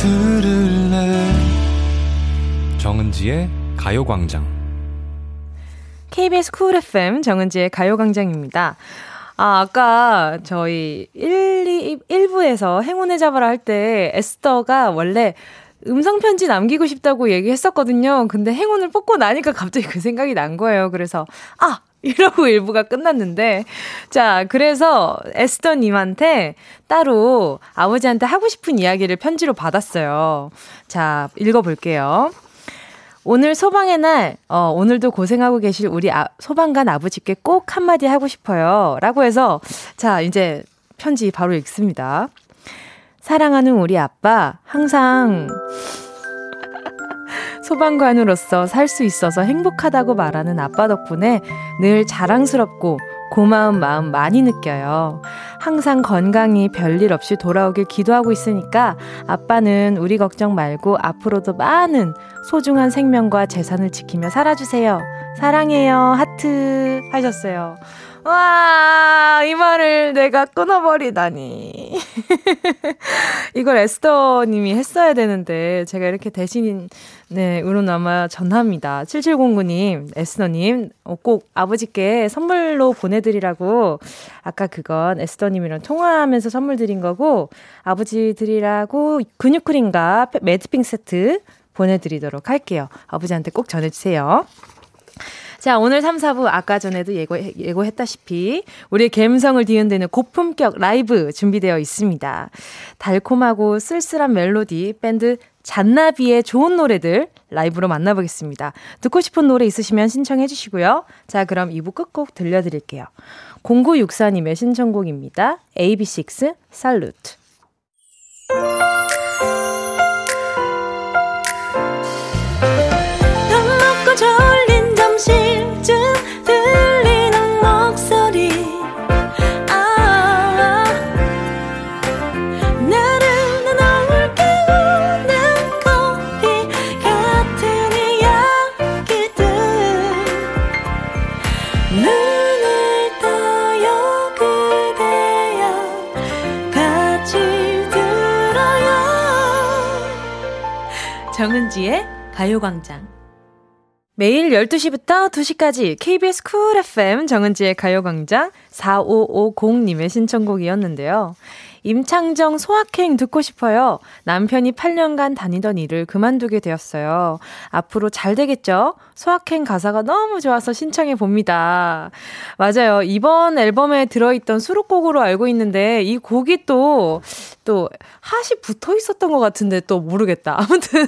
[SPEAKER 8] 들을래
[SPEAKER 9] 정은지의 가요광장
[SPEAKER 1] KBS 쿨 FM 정은지의 가요광장입니다. 아, 아까 저희 1, 2, 1부에서 행운의 잡아라 할 때 에스더가 원래 음성편지 남기고 싶다고 얘기했었거든요. 근데 행운을 뽑고 나니까 갑자기 그 생각이 난 거예요. 그래서, 아! 이러고 일부가 끝났는데. 자, 그래서 에스더님한테 따로 아버지한테 하고 싶은 이야기를 편지로 받았어요. 자, 읽어볼게요. 오늘 소방의 날, 어, 오늘도 고생하고 계실 우리 아, 소방관 아버지께 꼭 한마디 하고 싶어요. 라고 해서, 자, 이제 편지 바로 읽습니다. 사랑하는 우리 아빠, 항상 소방관으로서 살 수 있어서 행복하다고 말하는 아빠 덕분에 늘 자랑스럽고 고마운 마음 많이 느껴요. 항상 건강히 별일 없이 돌아오길 기도하고 있으니까 아빠는 우리 걱정 말고 앞으로도 많은 소중한 생명과 재산을 지키며 살아주세요. 사랑해요. 하트 하셨어요. 와, 이 말을 내가 끊어버리다니. [LAUGHS] 이걸 에스더 님이 했어야 되는데, 제가 이렇게 대신, 네, 으로남아 전합니다. 7709님, 에스더 님, 어, 꼭 아버지께 선물로 보내드리라고, 아까 그건 에스더 님이랑 통화하면서 선물 드린 거고, 아버지 드리라고 근육크림과 매드핑 세트 보내드리도록 할게요. 아버지한테 꼭 전해주세요. 자, 오늘 3, 4부 아까 전에도 예고, 예고했다시피 우리의 감성을 뒤흔드는 고품격 라이브 준비되어 있습니다. 달콤하고 쓸쓸한 멜로디, 밴드 잔나비의 좋은 노래들 라이브로 만나보겠습니다. 듣고 싶은 노래 있으시면 신청해 주시고요. 자, 그럼 2부 끝곡 들려드릴게요. 0964님의 신청곡입니다. AB6 살루트. 정은지의 가요광장. 매일 12시부터 2시까지 KBS 쿨 FM 정은지의 가요광장 4550님의 신청곡이었는데요. 임창정 소확행 듣고 싶어요. 남편이 8년간 다니던 일을 그만두게 되었어요. 앞으로 잘 되겠죠? 소확행 가사가 너무 좋아서 신청해 봅니다. 맞아요. 이번 앨범에 들어있던 수록곡으로 알고 있는데 이 곡이 또, 또, 핫이 붙어 있었던 것 같은데 또 모르겠다. [LAUGHS] 아무튼,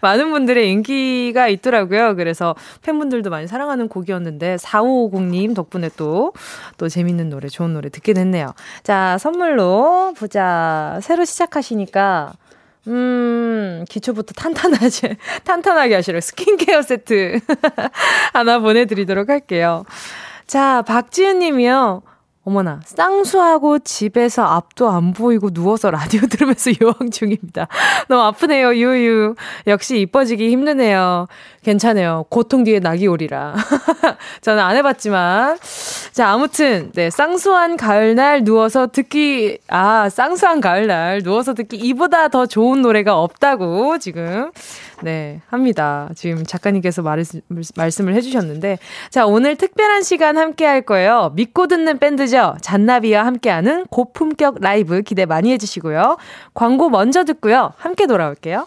[SPEAKER 1] 많은 분들의 인기가 있더라고요. 그래서 팬분들도 많이 사랑하는 곡이었는데, 4550님 덕분에 또, 또 재밌는 노래, 좋은 노래 듣게 됐네요. 자, 선물로 보자. 새로 시작하시니까, 음, 기초부터 [LAUGHS] 탄탄하게, 탄탄하게 하시라. 스킨케어 세트 [LAUGHS] 하나 보내드리도록 할게요. 자, 박지은 님이요. 어머나, 쌍수하고 집에서 앞도 안 보이고 누워서 라디오 [LAUGHS] 들으면서 요항 중입니다. 너무 아프네요, 유유. 역시 이뻐지기 힘드네요. 괜찮아요. 고통 뒤에 낙이 오리라. [LAUGHS] 저는 안 해봤지만. 자, 아무튼, 네, 쌍수한 가을날 누워서 듣기, 아, 쌍수한 가을날 누워서 듣기 이보다 더 좋은 노래가 없다고 지금, 네, 합니다. 지금 작가님께서 말, 말씀을 해주셨는데. 자, 오늘 특별한 시간 함께 할 거예요. 믿고 듣는 밴드죠. 잔나비와 함께하는 고품격 라이브 기대 많이 해주시고요. 광고 먼저 듣고요. 함께 돌아올게요.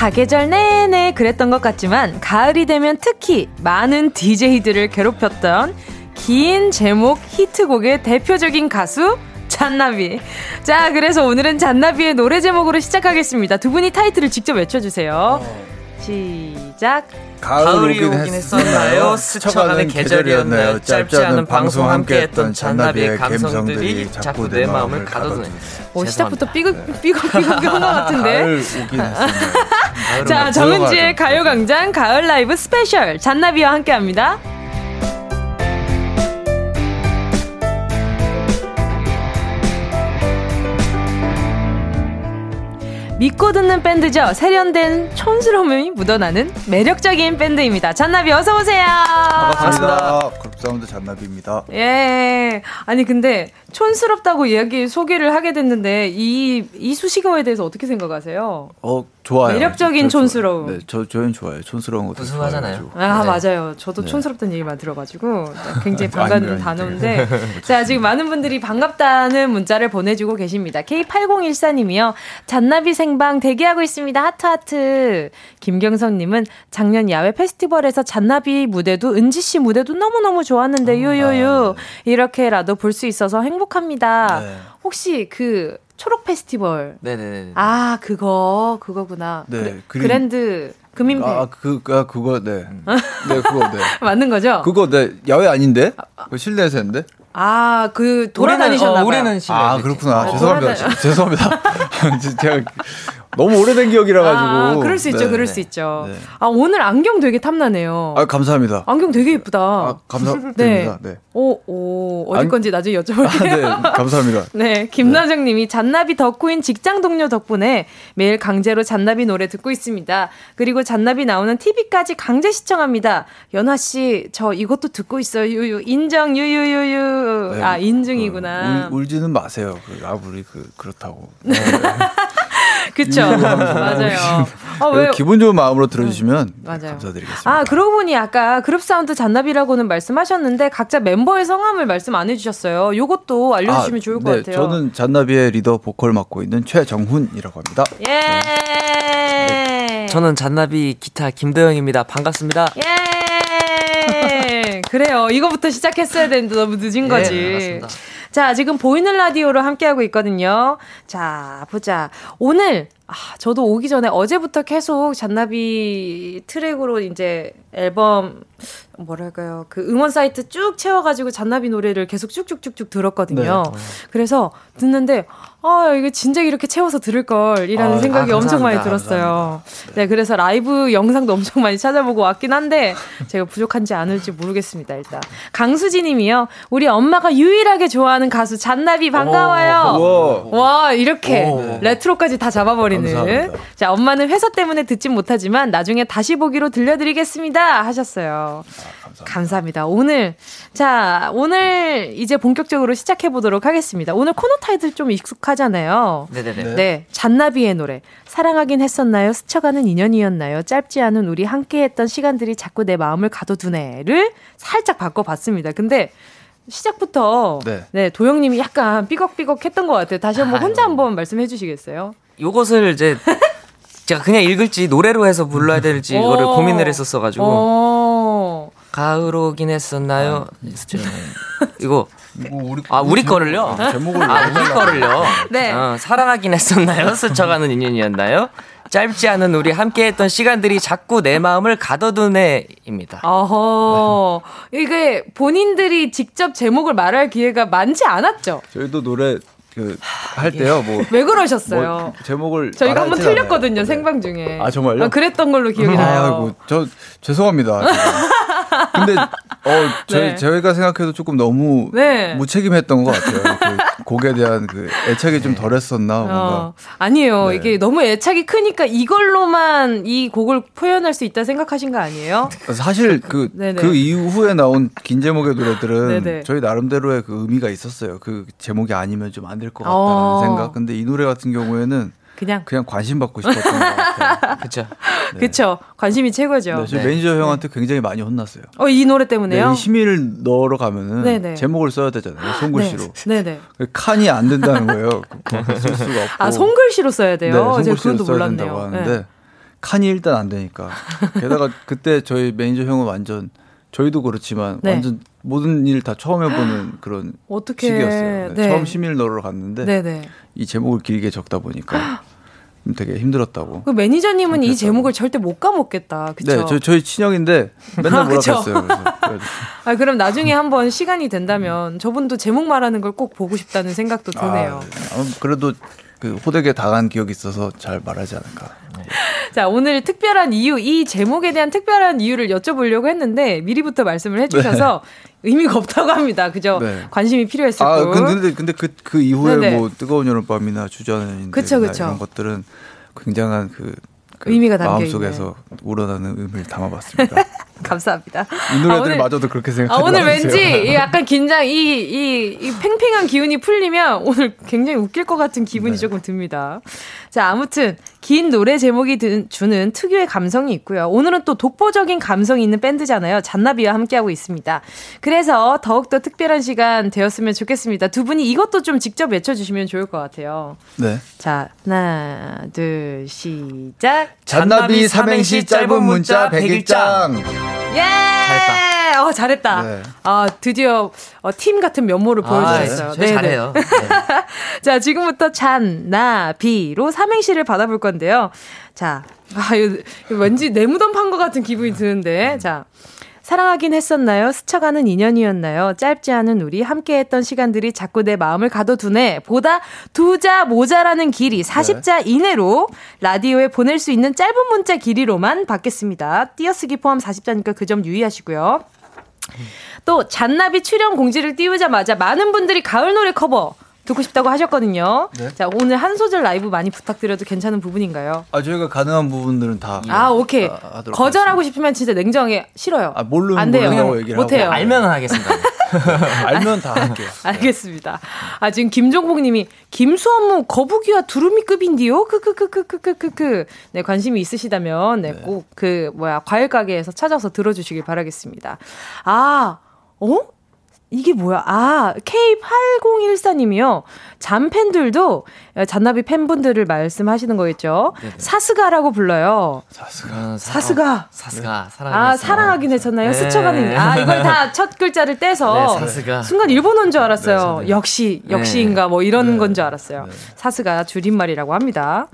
[SPEAKER 1] 사계절 내내 그랬던 것 같지만 가을이 되면 특히 많은 DJ들을 괴롭혔던 긴 제목 히트곡의 대표적인 가수 잔나비. 자, 그래서 오늘은 잔나비의 노래 제목으로 시작하겠습니다. 두 분이 타이틀을 직접 외쳐주세요. 시작.
[SPEAKER 10] 가을이 오긴 했었나요? 스쳐가는 계절이었나요? 짧지 않은 방송 함께했던 잔나비의 감성들이 자꾸 내 마음을 가둬두는.
[SPEAKER 1] 어, 시작부터 삐걱 삐걱 삐걱 한것 같은데.
[SPEAKER 10] 가을 오긴 했었나요? [LAUGHS]
[SPEAKER 1] 자, 정은지의 가요광장 가을 라이브 special 잔나비와 함께합니다. 믿고 듣는 밴드죠. 세련된 촌스러움이 묻어나는 매력적인 밴드입니다. 잔나비 어서 오세요.
[SPEAKER 11] 반갑습니다. 그룹 사운드 잔나비입니다.
[SPEAKER 1] 예. 아니 근데 촌스럽다고 이야기 소개를 하게 됐는데 이 이 수식어에 대해서 어떻게 생각하세요?
[SPEAKER 11] 어 좋아요.
[SPEAKER 1] 매력적인 촌스러움.
[SPEAKER 11] 네, 저 저는 좋아요. 촌스러운 것도
[SPEAKER 10] 우승하잖아요.
[SPEAKER 1] 아
[SPEAKER 10] 네.
[SPEAKER 1] 맞아요. 저도
[SPEAKER 11] 네.
[SPEAKER 1] 촌스럽다는 얘기만 들어가지고 굉장히 반가운 단어인데 [LAUGHS] 자 지금 많은 분들이 반갑다는 문자를 보내주고 계십니다. K8014님이요. 잔나비 생방 대기하고 있습니다. 하트 하트. 김경선님은 작년 야외 페스티벌에서 잔나비 무대도 은지 씨 무대도 너무 너무 좋았는데 유유유 이렇게라도 볼 수 있어서 행복합니다.
[SPEAKER 11] 네.
[SPEAKER 1] 혹시 그 초록 페스티벌
[SPEAKER 10] 네네네.
[SPEAKER 1] 아 그거 그거구나.
[SPEAKER 11] 네,
[SPEAKER 1] 그래-
[SPEAKER 11] 그림-
[SPEAKER 1] 그랜드 금인배
[SPEAKER 11] 아, 그, 아, 그거, 네. 네, 그거, 네. [LAUGHS]
[SPEAKER 1] 맞는 거죠?
[SPEAKER 11] 그거, 네. 야외 아닌데? 그 실내에서 했는데?
[SPEAKER 1] 아, 그 돌아다니셨나 봐요.
[SPEAKER 10] 우리는 실내.
[SPEAKER 11] 아, 그렇구나.
[SPEAKER 1] 어,
[SPEAKER 11] 죄송합니다.
[SPEAKER 1] 돌아다니-
[SPEAKER 11] 죄송합니다. [LAUGHS] [LAUGHS] 제가 너무 오래된 기억이라 가지고.
[SPEAKER 1] 아, 그럴 수 있죠.
[SPEAKER 11] 네.
[SPEAKER 1] 그럴 수 있죠.
[SPEAKER 11] 네.
[SPEAKER 1] 아, 오늘 안경 되게 탐나네요.
[SPEAKER 11] 아, 감사합니다.
[SPEAKER 1] 안경 되게 예쁘다.
[SPEAKER 11] 아, 감사드립니다. [LAUGHS]
[SPEAKER 1] 네.
[SPEAKER 11] 네.
[SPEAKER 1] 오, 오, 어디
[SPEAKER 11] 안-
[SPEAKER 1] 건지 나중에
[SPEAKER 11] 아,
[SPEAKER 1] 여쭤볼게요.
[SPEAKER 11] 네. 감사합니다. [LAUGHS]
[SPEAKER 1] 네, 김나정 님이 잔나비 덕후인 직장 동료 덕분에 매일 강제로 잔나비 노래 듣고 있습니다. 그리고 잔나비 나오는 TV까지 강제 시청합니다. 연화 씨, 저 이것도 듣고 있어요. 유유. 인정, 유유유유.
[SPEAKER 11] 네.
[SPEAKER 1] 아, 인증이구나.
[SPEAKER 11] 울, 울지는 마세요. 그, 아무리 그, 그렇다고. [LAUGHS]
[SPEAKER 1] 그쵸. 맞아요. 아, 왜.
[SPEAKER 11] 기분 좋은 마음으로 들어주시면
[SPEAKER 1] 맞아요.
[SPEAKER 11] 감사드리겠습니다.
[SPEAKER 1] 아, 그러고 보니 아까 그룹 사운드 잔나비라고는 말씀하셨는데 각자 멤버의 성함을 말씀 안 해주셨어요. 요것도 알려주시면
[SPEAKER 11] 아,
[SPEAKER 1] 좋을 것
[SPEAKER 11] 네,
[SPEAKER 1] 같아요.
[SPEAKER 11] 저는 잔나비의 리더 보컬 맡고 있는 최정훈이라고 합니다.
[SPEAKER 1] 예.
[SPEAKER 10] 저는 잔나비 기타 김도영입니다. 반갑습니다.
[SPEAKER 1] 예. 그래요. 이거부터 시작했어야 되는데 너무 늦은
[SPEAKER 10] 예,
[SPEAKER 1] 거지.
[SPEAKER 10] 알았습니다.
[SPEAKER 1] 자, 지금 보이는 라디오로 함께하고 있거든요. 자, 보자. 오늘, 아, 저도 오기 전에 어제부터 계속 잔나비 트랙으로 이제 앨범, 뭐랄까요. 그 음원 사이트 쭉 채워가지고 잔나비 노래를 계속 쭉쭉쭉쭉 들었거든요.
[SPEAKER 10] 네.
[SPEAKER 1] 그래서 듣는데, 아, 이게 진작 이렇게 채워서 들을 걸, 이라는
[SPEAKER 10] 아,
[SPEAKER 1] 생각이
[SPEAKER 10] 아,
[SPEAKER 1] 엄청 많이. 들었어요. 네, 그래서 라이브 영상도 엄청 많이 찾아보고 왔긴 한데, 제가 부족한지 않을지 모르겠습니다, 일단. 강수지 님이요. 우리 엄마가 유일하게 좋아하는 가수 잔나비 반가워요.
[SPEAKER 11] 우와.
[SPEAKER 1] 와, 이렇게
[SPEAKER 11] 오.
[SPEAKER 1] 레트로까지 다 잡아버 리는.
[SPEAKER 11] 감사합니다.
[SPEAKER 1] 자, 엄마는 회사 때문에 듣진 못하지만 나중에 다시 보기로 들려드리겠습니다. 하셨어요. 감사합니다. 오늘, 자, 오늘 이제 본격적으로 시작해보도록 하겠습니다. 오늘 코너 타이틀 좀 익숙하잖아요.
[SPEAKER 10] 네네 네.
[SPEAKER 1] 네. 잔나비의 노래. 사랑하긴 했었나요? 스쳐가는 인연이었나요? 짧지 않은 우리 함께 했던 시간들이 자꾸 내 마음을 가둬두네를 살짝 바꿔봤습니다. 근데 시작부터 네,
[SPEAKER 11] 네.
[SPEAKER 1] 도영님이 약간 삐걱삐걱 했던 것 같아요. 다시 한번 혼자 한번 말씀해 주시겠어요?
[SPEAKER 10] 요것을 이제 [LAUGHS] 제가 그냥 읽을지 노래로 해서 불러야 될지 이거를
[SPEAKER 1] 오.
[SPEAKER 10] 고민을 했었어가지고
[SPEAKER 1] 어.
[SPEAKER 10] 가을 오긴 했었나요? 이거
[SPEAKER 11] 뭐 우리,
[SPEAKER 10] 아 우리 거를요?
[SPEAKER 11] 제목을
[SPEAKER 10] 아 우리 거를요?
[SPEAKER 1] 네.
[SPEAKER 10] 어, 사랑하긴 했었나요? [LAUGHS] 스쳐가는 인연이었나요? 짧지 않은 우리 함께했던 시간들이 자꾸 내 마음을 가둬두네입니다.
[SPEAKER 1] 어허. 이게 본인들이 직접 제목을 말할 기회가 많지 않았죠?
[SPEAKER 11] 저희도 노래 그 할 때요. 뭐 [LAUGHS]
[SPEAKER 1] 왜 그러셨어요?
[SPEAKER 11] 뭐 제목을
[SPEAKER 1] 저희가 한번 틀렸거든요,
[SPEAKER 11] 않아요.
[SPEAKER 1] 생방 중에.
[SPEAKER 11] 아, 정말요?
[SPEAKER 1] 그랬던 걸로 기억이 나요.
[SPEAKER 11] 아이고, 저 죄송합니다. [LAUGHS] 근데 어 저희
[SPEAKER 1] 네.
[SPEAKER 11] 저희가 생각해도 조금 너무
[SPEAKER 1] 네.
[SPEAKER 11] 무책임했던 것 같아요. 그 곡에 대한 그 애착이 좀 덜했었나 뭔가.
[SPEAKER 1] 어, 아니에요.
[SPEAKER 11] 네.
[SPEAKER 1] 이게 너무 애착이 크니까 이걸로만 이 곡을 표현할 수 있다 생각하신 거 아니에요?
[SPEAKER 11] 사실 그, [LAUGHS]
[SPEAKER 1] 네네.
[SPEAKER 11] 그 이후에 나온 긴 제목의 노래들은
[SPEAKER 1] 네네.
[SPEAKER 11] 저희 나름대로의 그 의미가 있었어요. 그 제목이 아니면 좀 안 될 것 같다는
[SPEAKER 1] 어.
[SPEAKER 11] 생각. 근데 이 노래 같은 경우에는
[SPEAKER 1] 그냥
[SPEAKER 11] 그냥 관심 받고 싶었던 것 같아요. [LAUGHS]
[SPEAKER 10] 그렇죠.
[SPEAKER 1] 그쵸. 관심이 최고죠.
[SPEAKER 11] 네,
[SPEAKER 10] 네.
[SPEAKER 11] 매니저 형한테 굉장히 많이 혼났어요.
[SPEAKER 1] 어, 이 노래
[SPEAKER 11] 네,
[SPEAKER 1] 때문에요?
[SPEAKER 11] 이 심의를 넣으러 가면은
[SPEAKER 1] 네네.
[SPEAKER 11] 제목을 써야 되잖아요. 손글씨로.
[SPEAKER 1] 네. 네네.
[SPEAKER 11] 그 칸이 안 된다는 거예요. 그거 쓸 수가 없고.
[SPEAKER 1] 아, 손글씨로 써야 돼요?
[SPEAKER 11] 네, 손글씨로 써야
[SPEAKER 1] 몰랐네요.
[SPEAKER 11] 된다고 하는데
[SPEAKER 1] 네.
[SPEAKER 11] 칸이 일단 안 되니까. 게다가 그때 저희 매니저 형은 완전 저희도 그렇지만
[SPEAKER 1] 네.
[SPEAKER 11] 완전 모든 일 다 처음 해보는 그런
[SPEAKER 1] 어떻게
[SPEAKER 11] 시기였어요. 네,
[SPEAKER 1] 네.
[SPEAKER 11] 처음 심의를 넣으러 갔는데. 이 제목을 길게 적다 보니까 [LAUGHS] 되게 힘들었다고.
[SPEAKER 1] 그 매니저님은 이. 제목을 절대 못 까먹겠다. 그쵸?
[SPEAKER 11] 네, 저, 저희 친형인데 맨날
[SPEAKER 1] 아,
[SPEAKER 11] 그래가지고 [LAUGHS]
[SPEAKER 1] 아, 그럼 나중에 한번 시간이 된다면 저분도 제목 말하는 걸 꼭 보고 싶다는 생각도 드네요.
[SPEAKER 11] 아, 네. 아, 그래도 그 호되게 당한 기억이 있어서 잘 말하지 않을까. [LAUGHS]
[SPEAKER 1] 자, 오늘 특별한 이유, 이 제목에 대한 특별한 이유를 여쭤보려고 했는데 미리부터 말씀을 해주셔서 의미가 없다고 합니다. 그죠?
[SPEAKER 11] 네.
[SPEAKER 1] 관심이 필요했을
[SPEAKER 11] 아,
[SPEAKER 1] 뿐.
[SPEAKER 11] 근데 근데 그그 이후에
[SPEAKER 1] 네네.
[SPEAKER 11] 뭐 뜨거운 여름밤이나
[SPEAKER 1] 그쵸.
[SPEAKER 11] 이런 것들은 굉장한 그, 그
[SPEAKER 1] 의미가 담겨
[SPEAKER 11] 마음속에서 우러나는 의미를 담아봤습니다. [LAUGHS]
[SPEAKER 1] 감사합니다.
[SPEAKER 11] 이 노래들마저도 아, 그렇게 생각하지
[SPEAKER 1] 아, 오늘. 왠지 이 [LAUGHS] 약간 긴장, 이, 이, 이 팽팽한 기운이 풀리면 오늘 굉장히 웃길 것 같은 기분이
[SPEAKER 11] 네.
[SPEAKER 1] 조금 듭니다. 자, 아무튼 긴 노래 제목이 드, 주는 특유의 감성이 있고요. 오늘은 또 독보적인 감성이 있는 밴드잖아요. 잔나비와 함께하고 있습니다. 그래서 더욱더 특별한 시간 되었으면 좋겠습니다. 두 분이 이것도 좀 직접 외쳐주시면 좋을 것 같아요.
[SPEAKER 11] 네.
[SPEAKER 1] 자, 하나, 둘, 시작.
[SPEAKER 11] 잔나비 삼행시 짧은 문자 101장.
[SPEAKER 1] 예! 잘했다. 어, 잘했다.
[SPEAKER 11] 네.
[SPEAKER 1] 아, 드디어 어, 팀 같은 면모를 보여주셨어요.
[SPEAKER 10] 네, 잘해요. 네. [LAUGHS]
[SPEAKER 1] 자, 지금부터 잔, 나, 비로 삼행시를 받아볼 건데요. 자, 아, 이거, 이거 왠지 내무덤 판 것 같은 기분이 드는데. 자. 사랑하긴 했었나요? 스쳐가는 인연이었나요? 짧지 않은 우리 함께했던 시간들이 자꾸 내 마음을 가둬두네. 보다 두자 모자라는 길이 40자 이내로 라디오에 보낼 수 있는 짧은 문자 길이로만 받겠습니다. 띄어쓰기 포함 40자니까 그 점 유의하시고요. 또 잔나비 출연 공지를 띄우자마자 많은 분들이 가을 노래 커버 듣고 싶다고 하셨거든요.
[SPEAKER 11] 네.
[SPEAKER 1] 자, 오늘 한 소절 라이브 많이 부탁드려도 괜찮은 부분인가요?
[SPEAKER 11] 아 저희가 가능한 부분들은 다
[SPEAKER 1] 아, 오케이.
[SPEAKER 11] 아, 하도록
[SPEAKER 1] 거절하고 싶으면 진짜 냉정하게 싫어요.
[SPEAKER 11] 아 모르는
[SPEAKER 1] 안 돼요. 못해요.
[SPEAKER 11] 하고
[SPEAKER 10] 알면 하겠습니다. [LAUGHS]
[SPEAKER 11] 알면 다 할게요. [LAUGHS]
[SPEAKER 1] 알겠습니다. 아, 지금 김종복 님이 김수원무 거북이와 두루미급인데요? 크크크크크크크크. 네, 관심이 있으시다면, 네, 꼭 그, 뭐야, 과일 가게에서 찾아서 들어주시길 바라겠습니다. 아, 어? 이게 뭐야? 아, K8014님이요. 잔팬들도 잔나비 팬분들을 말씀하시는 거겠죠? 사스가라고 불러요.
[SPEAKER 11] 사스가.
[SPEAKER 1] 사스가.
[SPEAKER 10] 사스가 사랑.
[SPEAKER 1] 아, 사랑하긴 했었나요?
[SPEAKER 10] 네.
[SPEAKER 1] 스쳐가는. 아, 이걸 다 첫 글자를 떼서.
[SPEAKER 10] 네, 사스가.
[SPEAKER 1] 순간 일본어인 줄 알았어요.
[SPEAKER 11] 네, 네.
[SPEAKER 1] 역시,
[SPEAKER 10] 네.
[SPEAKER 1] 역시인가 뭐 이런 건 줄 알았어요. 사스가 줄임말이라고 합니다.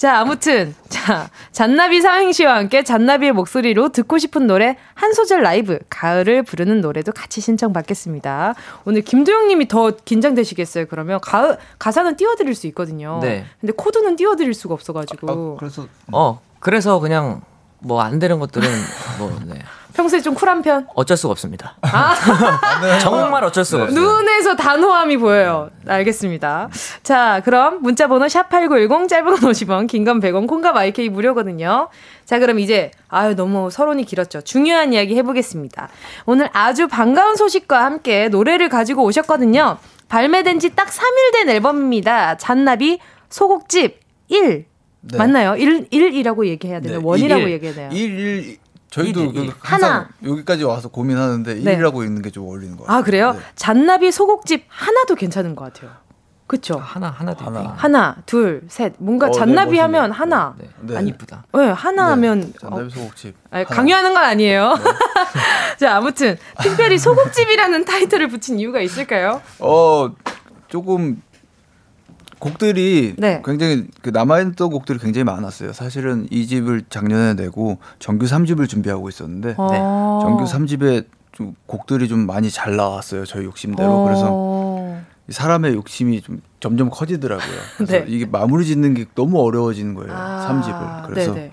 [SPEAKER 1] 자, 아무튼. 자, 잔나비 삼행시와 함께 잔나비의 목소리로 듣고 싶은 노래 한 소절 라이브, 가을을 부르는 노래도 같이 신청받겠습니다. 오늘 김도영 님이 더 긴장되시겠어요, 그러면? 가을, 가사는 띄워 드릴 수 있거든요.
[SPEAKER 10] 네.
[SPEAKER 1] 근데 코드는 띄워 드릴 수가 없어 가지고.
[SPEAKER 11] 아, 그래서
[SPEAKER 10] 어 그래서 그냥 뭐 안 되는 것들은 뭐 네.
[SPEAKER 1] 평소에 좀 쿨한 편?
[SPEAKER 10] 어쩔 수가 없습니다.
[SPEAKER 1] 아. [LAUGHS]
[SPEAKER 10] 정말 어쩔 수가 없어요.
[SPEAKER 1] 눈에서 단호함이 보여요. 알겠습니다. 자, 그럼 문자 번호 샵8910 짧은 건 50원, 긴 건 100원, 콩과 마이케이 무료거든요. 자, 그럼 이제, 아유, 너무 서론이 길었죠. 중요한 이야기 해 보겠습니다. 오늘 아주 반가운 소식과 함께 노래를 가지고 오셨거든요. 발매된 지 딱 3일 된 앨범입니다. 잔나비 소곡집 1.
[SPEAKER 11] 네.
[SPEAKER 1] 맞나요? 1, 1이라고 얘기해야 되나요?
[SPEAKER 11] 네,
[SPEAKER 1] 원이라고
[SPEAKER 11] 일,
[SPEAKER 1] 얘기해야 돼요.
[SPEAKER 11] 1, 1, 저희도
[SPEAKER 10] 일, 일,
[SPEAKER 11] 그
[SPEAKER 10] 일.
[SPEAKER 11] 항상
[SPEAKER 1] 하나.
[SPEAKER 11] 여기까지 와서 고민하는데
[SPEAKER 1] 네.
[SPEAKER 11] 1이라고 읽는 게 좀 어울리는 것 같아요.
[SPEAKER 1] 아, 그래요?
[SPEAKER 11] 네.
[SPEAKER 1] 잔나비 소곡집 하나도 괜찮은 것 같아요. 그쵸?
[SPEAKER 10] 하나 하나 더
[SPEAKER 11] 하나.
[SPEAKER 1] 하나, 둘, 셋. 뭔가
[SPEAKER 11] 어, 네,
[SPEAKER 1] 잔나비
[SPEAKER 11] 멋있네요.
[SPEAKER 1] 하면 하나.
[SPEAKER 10] 네.
[SPEAKER 11] 네.
[SPEAKER 1] 아니,
[SPEAKER 10] 이쁘다.
[SPEAKER 1] 네, 하나
[SPEAKER 11] 네.
[SPEAKER 1] 하면.
[SPEAKER 11] 잔나비
[SPEAKER 1] 어,
[SPEAKER 11] 소곡집.
[SPEAKER 1] 아니,
[SPEAKER 11] 하나.
[SPEAKER 1] 강요하는 건 아니에요. [LAUGHS] 자, 아무튼, 특별히 소곡집이라는 타이틀을 붙인 이유가 있을까요?
[SPEAKER 11] 어 조금 곡들이
[SPEAKER 1] 네.
[SPEAKER 11] 굉장히 그 남아있던 곡들이 굉장히 많았어요. 사실은 이 집을 작년에 내고 정규 3집을 준비하고 있었는데
[SPEAKER 1] 어.
[SPEAKER 11] 정규 3집에 좀 곡들이 좀 많이 잘 나왔어요. 저희 욕심대로. 그래서
[SPEAKER 1] 어.
[SPEAKER 11] 이 사람의 욕심이 좀 점점 커지더라고요. 그래서
[SPEAKER 1] 네.
[SPEAKER 11] 이게 마무리 짓는 게 너무 어려워지는 거예요.
[SPEAKER 1] 아,
[SPEAKER 11] 3집을. 그래서
[SPEAKER 1] 네네.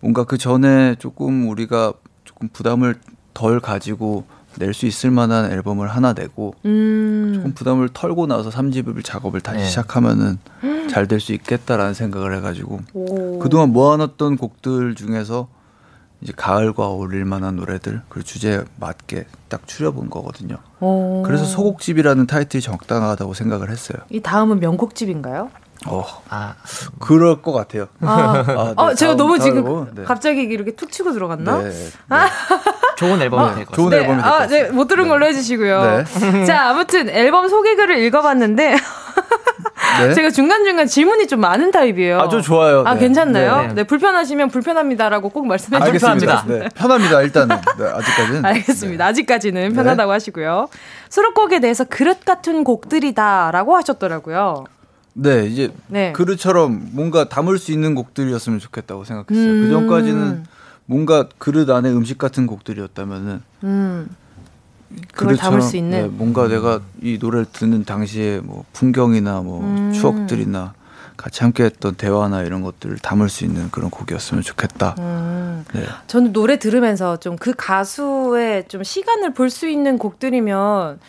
[SPEAKER 11] 뭔가 그 전에 조금 우리가 조금 부담을 덜 가지고 낼 수 있을 만한 앨범을 하나 내고
[SPEAKER 1] 음.
[SPEAKER 11] 조금 부담을 털고 나서 3집 작업을 다시
[SPEAKER 10] 네.
[SPEAKER 11] 시작하면은 잘 될 수 있겠다라는 생각을 해가지고
[SPEAKER 1] 오.
[SPEAKER 11] 그동안 모아놨던 곡들 중에서 이제 가을과 어울릴 만한 노래들 그 주제에 맞게 딱 추려본 거거든요.
[SPEAKER 1] 오.
[SPEAKER 11] 그래서 소곡집이라는 타이틀이 적당하다고 생각을 했어요.
[SPEAKER 1] 이 다음은 명곡집인가요?
[SPEAKER 11] 어,
[SPEAKER 10] 아
[SPEAKER 11] 그럴 것 같아요.
[SPEAKER 1] 아,
[SPEAKER 11] 아, 네,
[SPEAKER 1] 어, 제가
[SPEAKER 11] 다음-
[SPEAKER 1] 너무
[SPEAKER 11] 다음
[SPEAKER 1] 지금
[SPEAKER 11] 앨범? 네.
[SPEAKER 1] 갑자기 이렇게 툭 치고 들어갔나?
[SPEAKER 11] 네, 네. [LAUGHS]
[SPEAKER 10] 좋은 앨범이 될것
[SPEAKER 11] 좋은
[SPEAKER 10] 같아요.
[SPEAKER 11] 앨범이 될것
[SPEAKER 1] 아,
[SPEAKER 11] 같습니다.
[SPEAKER 1] 네, 못 들은 걸로 해주시고요.
[SPEAKER 11] 네. [LAUGHS]
[SPEAKER 1] 자, 아무튼 앨범 소개글을 읽어봤는데 [LAUGHS]
[SPEAKER 11] 네.
[SPEAKER 1] 제가 중간 중간 질문이 좀 많은 타입이에요.
[SPEAKER 11] 아주 좋아요.
[SPEAKER 1] 아,
[SPEAKER 11] 네.
[SPEAKER 1] 괜찮나요?
[SPEAKER 10] 네,
[SPEAKER 1] 네,
[SPEAKER 10] 네.
[SPEAKER 1] 불편하시면 불편합니다라고 꼭 말씀해 주세요.
[SPEAKER 11] 알겠습니다. 네, 편합니다. 일단은 네, 아직까지는.
[SPEAKER 1] 알겠습니다. 아직까지는
[SPEAKER 11] 네.
[SPEAKER 1] 편하다고 하시고요. 수록곡에 대해서 그릇 같은 곡들이다라고 하셨더라고요.
[SPEAKER 11] 네, 이제
[SPEAKER 1] 네.
[SPEAKER 11] 그릇처럼 뭔가 담을 수 있는 곡들이었으면 좋겠다고 생각했어요.
[SPEAKER 1] 음.
[SPEAKER 11] 그 전까지는 뭔가 그릇 안에 음식 같은 곡들이었다면은
[SPEAKER 1] 음. 그걸 담을 수 있는?
[SPEAKER 11] 네, 뭔가 내가 이 노래를 듣는 당시에 뭐 풍경이나 뭐
[SPEAKER 1] 음.
[SPEAKER 11] 추억들이나 같이 함께했던 대화나 이런 것들을 담을 수 있는 그런 곡이었으면 좋겠다.
[SPEAKER 1] 음.
[SPEAKER 11] 네.
[SPEAKER 1] 저는 노래 들으면서 좀 그 가수의 좀 시간을 볼 수 있는 곡들이면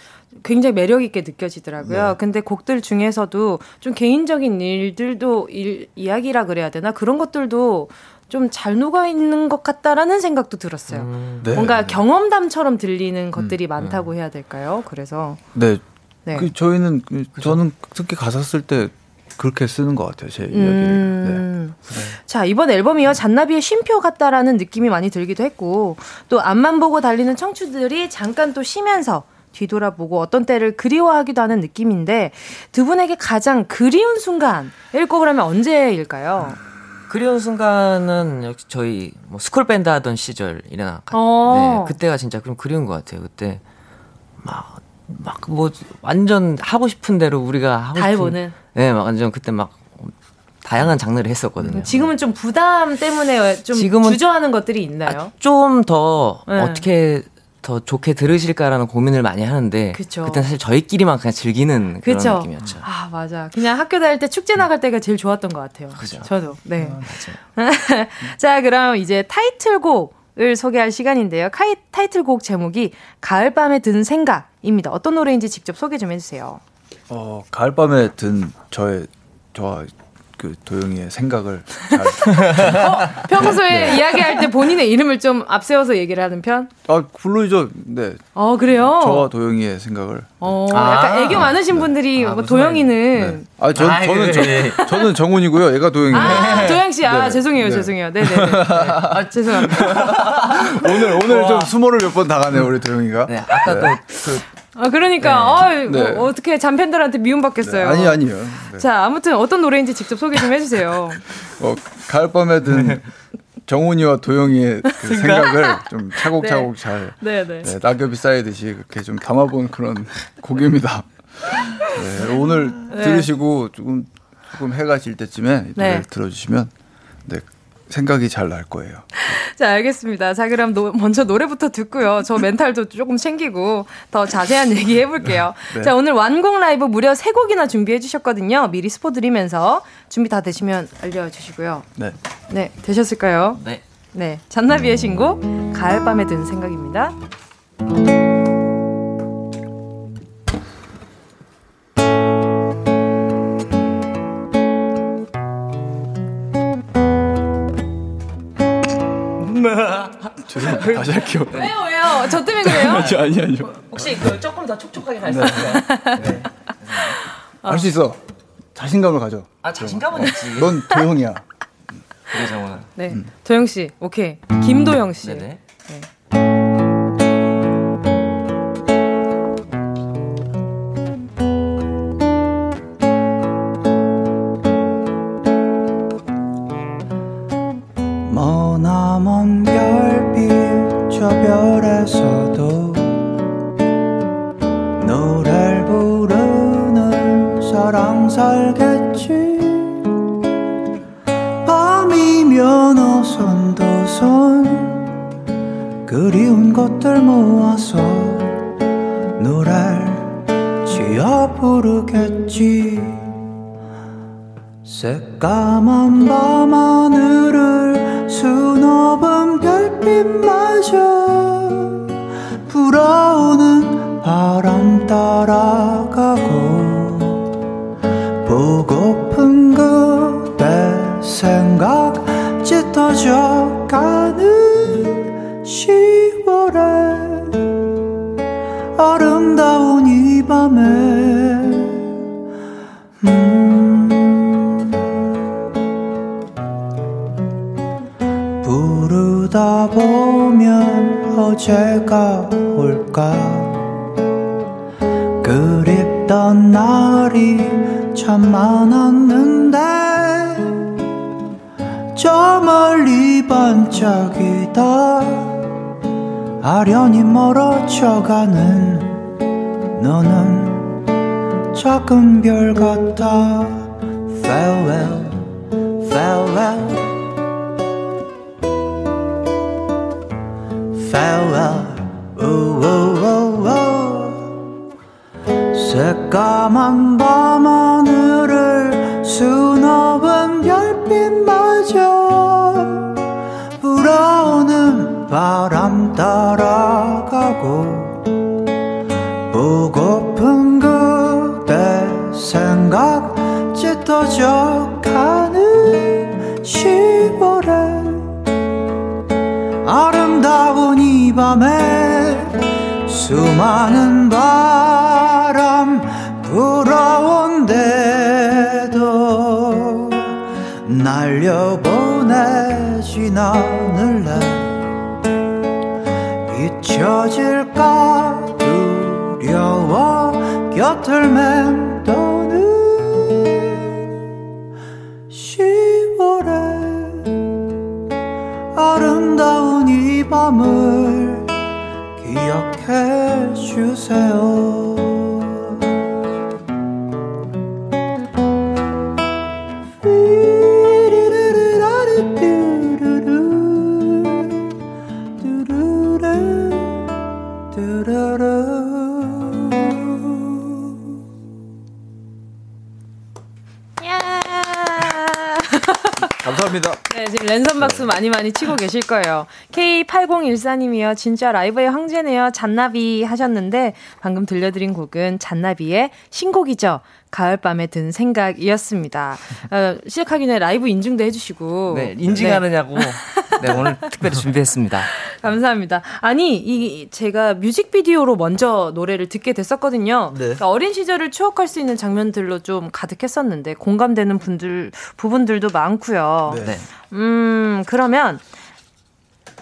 [SPEAKER 1] 굉장히 매력 있게 느껴지더라고요.
[SPEAKER 11] 네.
[SPEAKER 1] 근데 곡들 중에서도 좀 개인적인 일들도 일, 이야기라 그래야 되나 그런 것들도 좀 잘 녹아 있는 것 같다라는 생각도 들었어요.
[SPEAKER 10] 음.
[SPEAKER 11] 네.
[SPEAKER 1] 뭔가 경험담처럼 들리는 것들이 많다고 해야 될까요? 그래서
[SPEAKER 11] 네.
[SPEAKER 1] 네.
[SPEAKER 11] 그 저희는 그 저는 특히 가사 쓸 때 그렇게 쓰는 것 같아요. 제 이야기를.
[SPEAKER 1] 음. 자, 이번 앨범이요. 잔나비의 쉼표 같다라는 느낌이 많이 들기도 했고, 또 앞만 보고 달리는 청춘들이 잠깐 또 쉬면서 뒤돌아보고 어떤 때를 그리워하기도 하는 느낌인데, 두 분에게 가장 그리운 순간을 꼽으라면 언제일까요?
[SPEAKER 10] 그리운 순간은 역시 저희 뭐 school 밴드 하던 시절이나 가-
[SPEAKER 1] 어.
[SPEAKER 10] 네, 그때가 진짜 그럼 그리운 것 같아요. 그때 막 막 뭐 완전 하고 싶은 대로 우리가 하고
[SPEAKER 1] 해보는?
[SPEAKER 10] 네, 막 완전 그때 막 다양한 장르를 했었거든요.
[SPEAKER 1] 지금은 좀 부담 때문에 좀
[SPEAKER 10] 지금은-
[SPEAKER 1] 주저하는 것들이 있나요?
[SPEAKER 10] 좀더
[SPEAKER 1] 네.
[SPEAKER 10] 어떻게 더 좋게 들으실까라는 고민을 많이 하는데
[SPEAKER 1] 그쵸.
[SPEAKER 10] 그때 사실 저희끼리만 그냥 즐기는 그런
[SPEAKER 1] 그쵸?
[SPEAKER 10] 느낌이었죠.
[SPEAKER 1] 아, 맞아. 그냥 학교 다닐 때 축제 나갈 때가 제일 좋았던 것 같아요.
[SPEAKER 10] 그죠.
[SPEAKER 1] 저도. 네. [LAUGHS] 자, 그럼 이제 타이틀곡을 소개할 시간인데요. 카이, 타이틀곡 제목이 가을밤에 든 생각입니다. 어떤 노래인지 직접 소개 좀 해주세요.
[SPEAKER 11] 어, 가을밤에 든 저의 저와 그 도영이의 생각을 잘
[SPEAKER 1] 평소에
[SPEAKER 11] 네.
[SPEAKER 1] 이야기할 때 본인의 이름을 좀 앞세워서 얘기를 하는 편?
[SPEAKER 11] 아, 물론이죠. 네.
[SPEAKER 1] 어, 그래요?
[SPEAKER 11] 저와 도영이의 생각을
[SPEAKER 1] 어,
[SPEAKER 10] 아.
[SPEAKER 1] 약간 애교 많으신 분들이 뭐 도영이는.
[SPEAKER 11] 아, 전,
[SPEAKER 10] 아이,
[SPEAKER 11] 저는
[SPEAKER 10] 그래.
[SPEAKER 11] 저, 저는 정훈이고요. 얘가 도영이에요.
[SPEAKER 1] 아, 도영 씨, 아,
[SPEAKER 11] 네.
[SPEAKER 1] 죄송해요,
[SPEAKER 11] 네.
[SPEAKER 1] 죄송해요. 네네네. 네. 아, 죄송합니다. [LAUGHS]
[SPEAKER 11] 오늘 오늘 좀 수모를 몇 번 당하네요, 우리 도영이가.
[SPEAKER 10] 네, 아까 또그
[SPEAKER 1] 아, 그러니까, 어이,
[SPEAKER 11] 네.
[SPEAKER 1] 뭐 어떻게 잔팬들한테 미움받겠어요.
[SPEAKER 11] 아니 아니요. 네.
[SPEAKER 1] 자, 아무튼 어떤 노래인지 직접 소개 좀 해주세요. [LAUGHS]
[SPEAKER 11] 어, 가을밤에 든 정훈이와 도영이의 그 [LAUGHS] 생각을 좀 차곡차곡
[SPEAKER 1] 네.
[SPEAKER 11] 잘
[SPEAKER 1] 네네.
[SPEAKER 11] 네, 낙엽이 쌓이듯이 그렇게 좀 담아본 그런 [LAUGHS] 곡입니다. 네, 오늘
[SPEAKER 1] 네.
[SPEAKER 11] 들으시고 조금 조금 해가 질 때쯤에 이 노래를
[SPEAKER 1] 네.
[SPEAKER 11] 들어주시면 네, 생각이 잘 날 거예요.
[SPEAKER 1] 자, 알겠습니다. 자, 그럼 노- 먼저 노래부터 듣고요. 저 멘탈도 조금 챙기고 더 자세한 얘기 해볼게요.
[SPEAKER 11] 네.
[SPEAKER 1] 자, 오늘 완곡 라이브 무려 세곡이나 준비해 주셨거든요. 미리 스포 드리면서 준비 다 되시면 알려주시고요.
[SPEAKER 11] 네.
[SPEAKER 1] 네, 되셨을까요?
[SPEAKER 10] 네.
[SPEAKER 1] 네, 잔나비의 신곡 가을밤에 든 생각입니다.
[SPEAKER 11] 죄송합니다. 다시 할게요.
[SPEAKER 1] 왜요, 왜요? 저 때문에 그래요?
[SPEAKER 11] 아니 아니 아니요.
[SPEAKER 1] 혹시 그 조금 더 촉촉하게 갈수
[SPEAKER 11] 네.
[SPEAKER 1] 있어요?
[SPEAKER 11] 할수 있어. 자신감을 가져.
[SPEAKER 10] 아 자신감은 있지.
[SPEAKER 11] 넌 도영이야.
[SPEAKER 10] 그래 정훈아.
[SPEAKER 1] 네, 도영 씨, 오케이. 김도영 씨.
[SPEAKER 10] 네네.
[SPEAKER 8] 머 저 별에서도 노래를 부르는 사랑 살겠지? 밤이면 어선도선 그리운 것들 모아서 노래를 지어 부르겠지? 새까만 밤하늘을 수놓은 불어오는 바람 따라가고 보고픈 그대 생각 짙어져 가는 10월에 아름다운 이 밤에. 음, 부르다 보면 어제가 올까? 그립던 날이 참 많았는데 저 멀리 반짝이다. 아련히 멀어져가는 너는 작은 별 같아. Farewell, farewell farewell. Oh, oh, oh, oh. 새까만 밤하늘을 수놓은 별빛마저 불어오는 바람 따라가고 보고픈 그대 생각 짙어져 가는 시 수많은 바람 불어온데도 날려보내진 않을래? 잊혀질까? 두려워? 곁을 맴 해 주세요.
[SPEAKER 1] 랜선 박수 많이 많이 치고 계실 거예요. K8014님이요. 진짜 라이브의 황제네요. 잔나비 하셨는데 방금 들려드린 곡은 잔나비의 신곡이죠. 가을밤에 든 생각이었습니다. [LAUGHS] 어, 시작하기 전에 라이브 인증도 해주시고.
[SPEAKER 10] 네, 인증하느냐고. 네. [LAUGHS] 네, 오늘 특별히 준비했습니다. [LAUGHS]
[SPEAKER 1] 감사합니다. 아니, 이 제가 뮤직비디오로 먼저 노래를 듣게 됐었거든요. 네. 그러니까 어린 시절을 추억할 수 있는 장면들로 좀 가득했었는데 공감되는 분들 부분들도 많고요. 네. 음, 그러면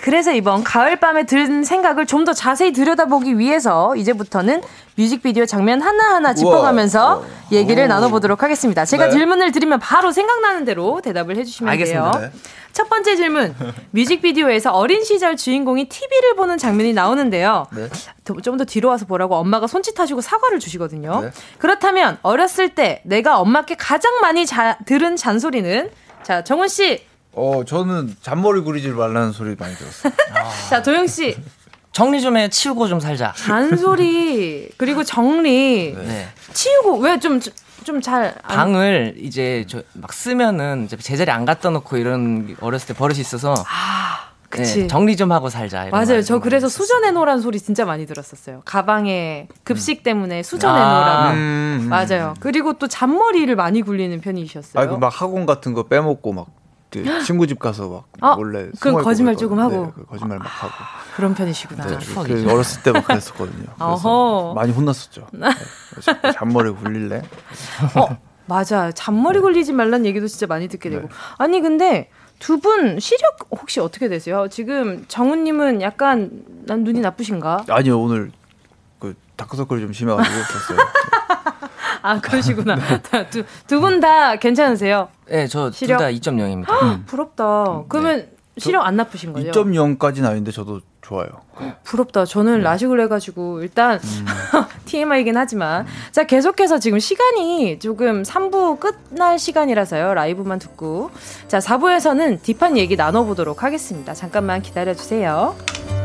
[SPEAKER 1] 그래서 이번 가을밤에 든 생각을 좀 더 자세히 들여다보기 위해서 이제부터는 뮤직비디오 장면 하나하나 짚어가면서 우와. 얘기를 오. 나눠보도록 하겠습니다. 제가 네. 질문을 드리면 바로 생각나는 대로 대답을 해주시면 알겠습니다. 돼요. 네. 첫 번째 질문. [LAUGHS] 뮤직비디오에서 어린 시절 주인공이 TV를 보는 장면이 나오는데요. 네. 좀더 뒤로 와서 보라고 엄마가 손짓하시고 사과를 주시거든요. 네. 그렇다면 어렸을 때 내가 엄마께 가장 많이 자, 들은 잔소리는 자 정훈 씨
[SPEAKER 11] 어, 저는 잔머리 구리지 말라는 소리 많이 들었어요. 아. [LAUGHS]
[SPEAKER 1] 자, 도영 씨.
[SPEAKER 10] 정리 좀 해, 치우고 좀 살자.
[SPEAKER 1] 잔소리, 그리고 정리. 네. 치우고, 왜 좀, 좀 잘.
[SPEAKER 10] 방을 이제 저 막 쓰면은 제자리 안 갖다 놓고 이런 어렸을 때 버릇이 있어서. 아. 그치. 네, 정리 좀 하고 살자.
[SPEAKER 1] 맞아요. 저 그래서 수전해 놓으란 소리 진짜 많이 들었었어요. 가방에 급식 음. 때문에 수전해 아, 놓으라고. 음, 음, 맞아요. 그리고 또 잔머리를 많이 굴리는 편이셨어요.
[SPEAKER 11] 아, 그막 학원 같은 거 빼먹고 막 친구 집 가서 막 어? 몰래
[SPEAKER 1] 그럼 거짓말 조금 하고
[SPEAKER 11] 네, 그 거짓말 막 하고
[SPEAKER 1] 그런 편이시구나.
[SPEAKER 11] 네, 그 [LAUGHS] [LAUGHS] 어렸을 때 막 그랬었거든요. 그래서 많이 혼났었죠. 네. 잔머리 굴릴래?
[SPEAKER 1] 어 맞아 잔머리 굴리지 말란 얘기도 진짜 많이 듣게 되고 네. 아니 근데 두 분 시력 혹시 어떻게 되세요? 지금 정우님은 약간 난 눈이 나쁘신가?
[SPEAKER 11] 아니요 오늘 그 다크서클 좀 심해가지고 그랬어요. [LAUGHS]
[SPEAKER 1] 아, 그러시구나. [LAUGHS] 네. 두, 두분 다 괜찮으세요?
[SPEAKER 10] 네, 저 둘 다 2.0입니다.
[SPEAKER 1] 음. 부럽다. 그러면 네. 시력 안 나쁘신 거죠?
[SPEAKER 11] 2.0까지는 아닌데 저도 좋아요.
[SPEAKER 1] 부럽다. 저는 네. 라식을 해가지고 일단 음. [LAUGHS] TMI이긴 하지만 자 계속해서 지금 시간이 조금 3부 끝날 시간이라서요. 라이브만 듣고 자 4부에서는 딥한 얘기 나눠보도록 하겠습니다. 잠깐만 기다려주세요.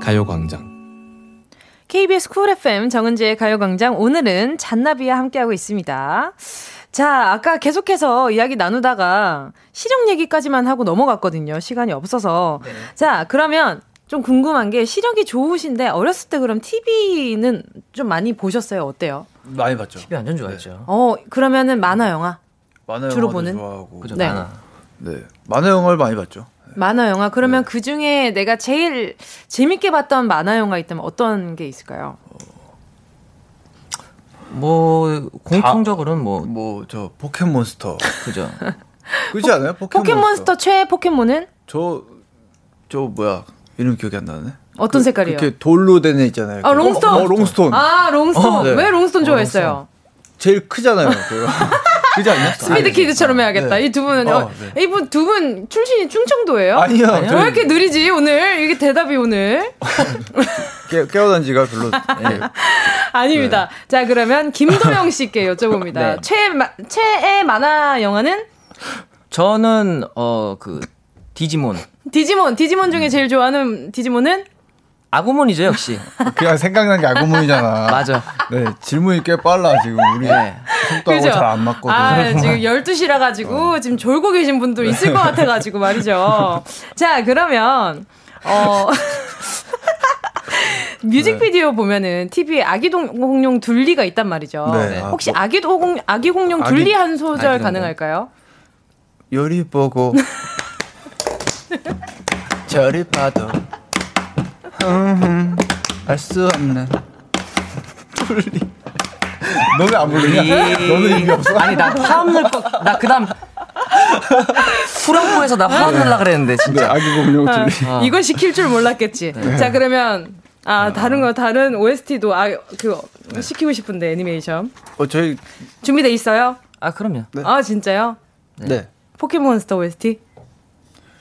[SPEAKER 12] 가요광장.
[SPEAKER 1] KBS 쿨 FM 정은지의 가요광장 오늘은 잔나비와 함께하고 있습니다. 자, 아까 계속해서 이야기 나누다가 시력 얘기까지만 하고 넘어갔거든요. 시간이 없어서. 네. 자, 그러면 좀 궁금한 게 시력이 좋으신데 어렸을 때 그럼 TV는 좀 많이 보셨어요? 어때요?
[SPEAKER 11] 많이 봤죠.
[SPEAKER 10] TV 완전 좋아했죠. 네.
[SPEAKER 1] 어, 그러면은 만화 영화?
[SPEAKER 11] 만화
[SPEAKER 1] 주로 보는?
[SPEAKER 11] 좋아하고.
[SPEAKER 10] 그죠, 네. 만화.
[SPEAKER 11] 네. 만화 영화를 많이 봤죠.
[SPEAKER 1] 만화 영화. 그러면 네. 그 중에 내가 제일 재밌게 봤던 만화 영화 있다면 어떤 게 있을까요?
[SPEAKER 10] 뭐 공통적으로는 뭐
[SPEAKER 11] 뭐 저 포켓몬스터
[SPEAKER 10] 그죠? [LAUGHS]
[SPEAKER 11] 그렇지 않아요?
[SPEAKER 1] 포켓몬스터, 포켓몬스터 최애 포켓몬은?
[SPEAKER 11] 저 저 뭐야 이름 기억이 안 나네.
[SPEAKER 1] 어떤
[SPEAKER 11] 그,
[SPEAKER 1] 색깔이요?
[SPEAKER 11] 이렇게 돌로 된 애 있잖아요.
[SPEAKER 1] 아 롱스톤.
[SPEAKER 11] 어, 어, 롱스톤.
[SPEAKER 1] 아 롱스톤. 어, 네. 왜 롱스톤 좋아했어요? 어, 롱스톤.
[SPEAKER 11] 제일 크잖아요. [LAUGHS] 그지 않냐?
[SPEAKER 1] 스피드 키드처럼 해야겠다. 네. 이두 분은 어, 네. 이분 두 분 출신이 충청도예요?
[SPEAKER 11] 아니요.
[SPEAKER 1] 왜 이렇게 느리지 오늘? 이게 대답이 오늘. [LAUGHS]
[SPEAKER 11] 깨, 깨어난 지가 별로. 네. [LAUGHS]
[SPEAKER 1] 아닙니다. 네. 자 그러면 김도영 씨께 여쭤봅니다. 네. 최 최애 만화 영화는?
[SPEAKER 10] 저는 어 그 디지몬.
[SPEAKER 1] 디지몬 디지몬 중에 제일 좋아하는 디지몬은?
[SPEAKER 10] 아구몬이죠 역시.
[SPEAKER 11] 그냥 생각난 게 아구몬이잖아. [LAUGHS]
[SPEAKER 10] 맞아.
[SPEAKER 11] 네 질문이 꽤 빨라 지금 우리 네. 속도하고 잘 안 맞거든.
[SPEAKER 1] 아 지금 [LAUGHS] 12시라 가지고 어. 지금 졸고 계신 분도 있을 것 같아 가지고 말이죠. [LAUGHS] 자 그러면 어 뮤직비디오 네. 보면은 TV에 아기 공룡 둘리가 있단 말이죠. 네. 혹시 아, 기 공, 아기 공룡 둘리 한 소절 가능할까요?
[SPEAKER 11] 요리 보고 저리 봐도 알 수 없는 둘리 너는 안 부르냐? 너는 의미 없어?
[SPEAKER 10] 아니 나 화음 넣을 거, 나 그다음 후렴구에서 나 화음 넣으려 그랬는데 진짜.
[SPEAKER 11] 아기 공룡 둘리.
[SPEAKER 1] 어. 이걸 시킬 줄 몰랐겠지. 네. 자 그러면 아 다른 거 다른 OST도 아그 네. 시키고 싶은데 애니메이션.
[SPEAKER 11] 어 저희
[SPEAKER 1] 준비돼 있어요?
[SPEAKER 10] 아 그럼요.
[SPEAKER 1] 네. 아 진짜요?
[SPEAKER 11] 네.
[SPEAKER 1] 포켓몬스터 OST.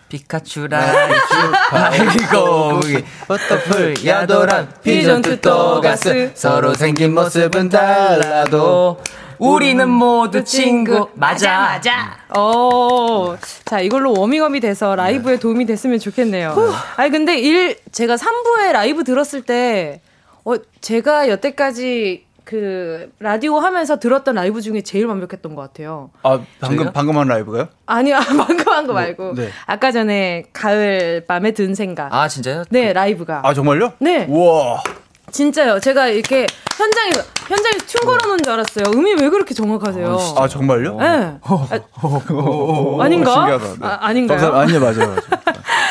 [SPEAKER 10] 피카츄라 [LAUGHS] 아이고 버터풀 야도란 피존투 또가스 서로 생긴 모습은 달라도 우리는 모두 친구. 맞아, 맞아.
[SPEAKER 1] 어, 자, 이걸로 워밍업이 돼서 라이브에 네. 도움이 됐으면 좋겠네요. 아니, 근데 일, 제가 3부에 라이브 들었을 때, 어, 제가 여태까지 그 라디오 하면서 들었던 라이브 중에 제일 완벽했던 것 같아요.
[SPEAKER 11] 아 방금 저희가? 방금 한 라이브가요?
[SPEAKER 1] 아니요 [LAUGHS] 방금 한 거 말고 네. 아까 전에 가을 밤에 든 생각.
[SPEAKER 10] 아 진짜요?
[SPEAKER 1] 네 라이브가.
[SPEAKER 11] 아 정말요?
[SPEAKER 1] 네.
[SPEAKER 11] 우와.
[SPEAKER 1] 진짜요. 제가 이렇게 현장에서 현장에서 춤 걸어놓은 줄 알았어요. 음이 왜 그렇게 정확하세요?
[SPEAKER 11] 아 정말요?
[SPEAKER 1] 네. 아, 닌가
[SPEAKER 11] 신기하다. 네.
[SPEAKER 1] 아, 아닌가요?
[SPEAKER 11] 아니요 맞아요. 맞아요.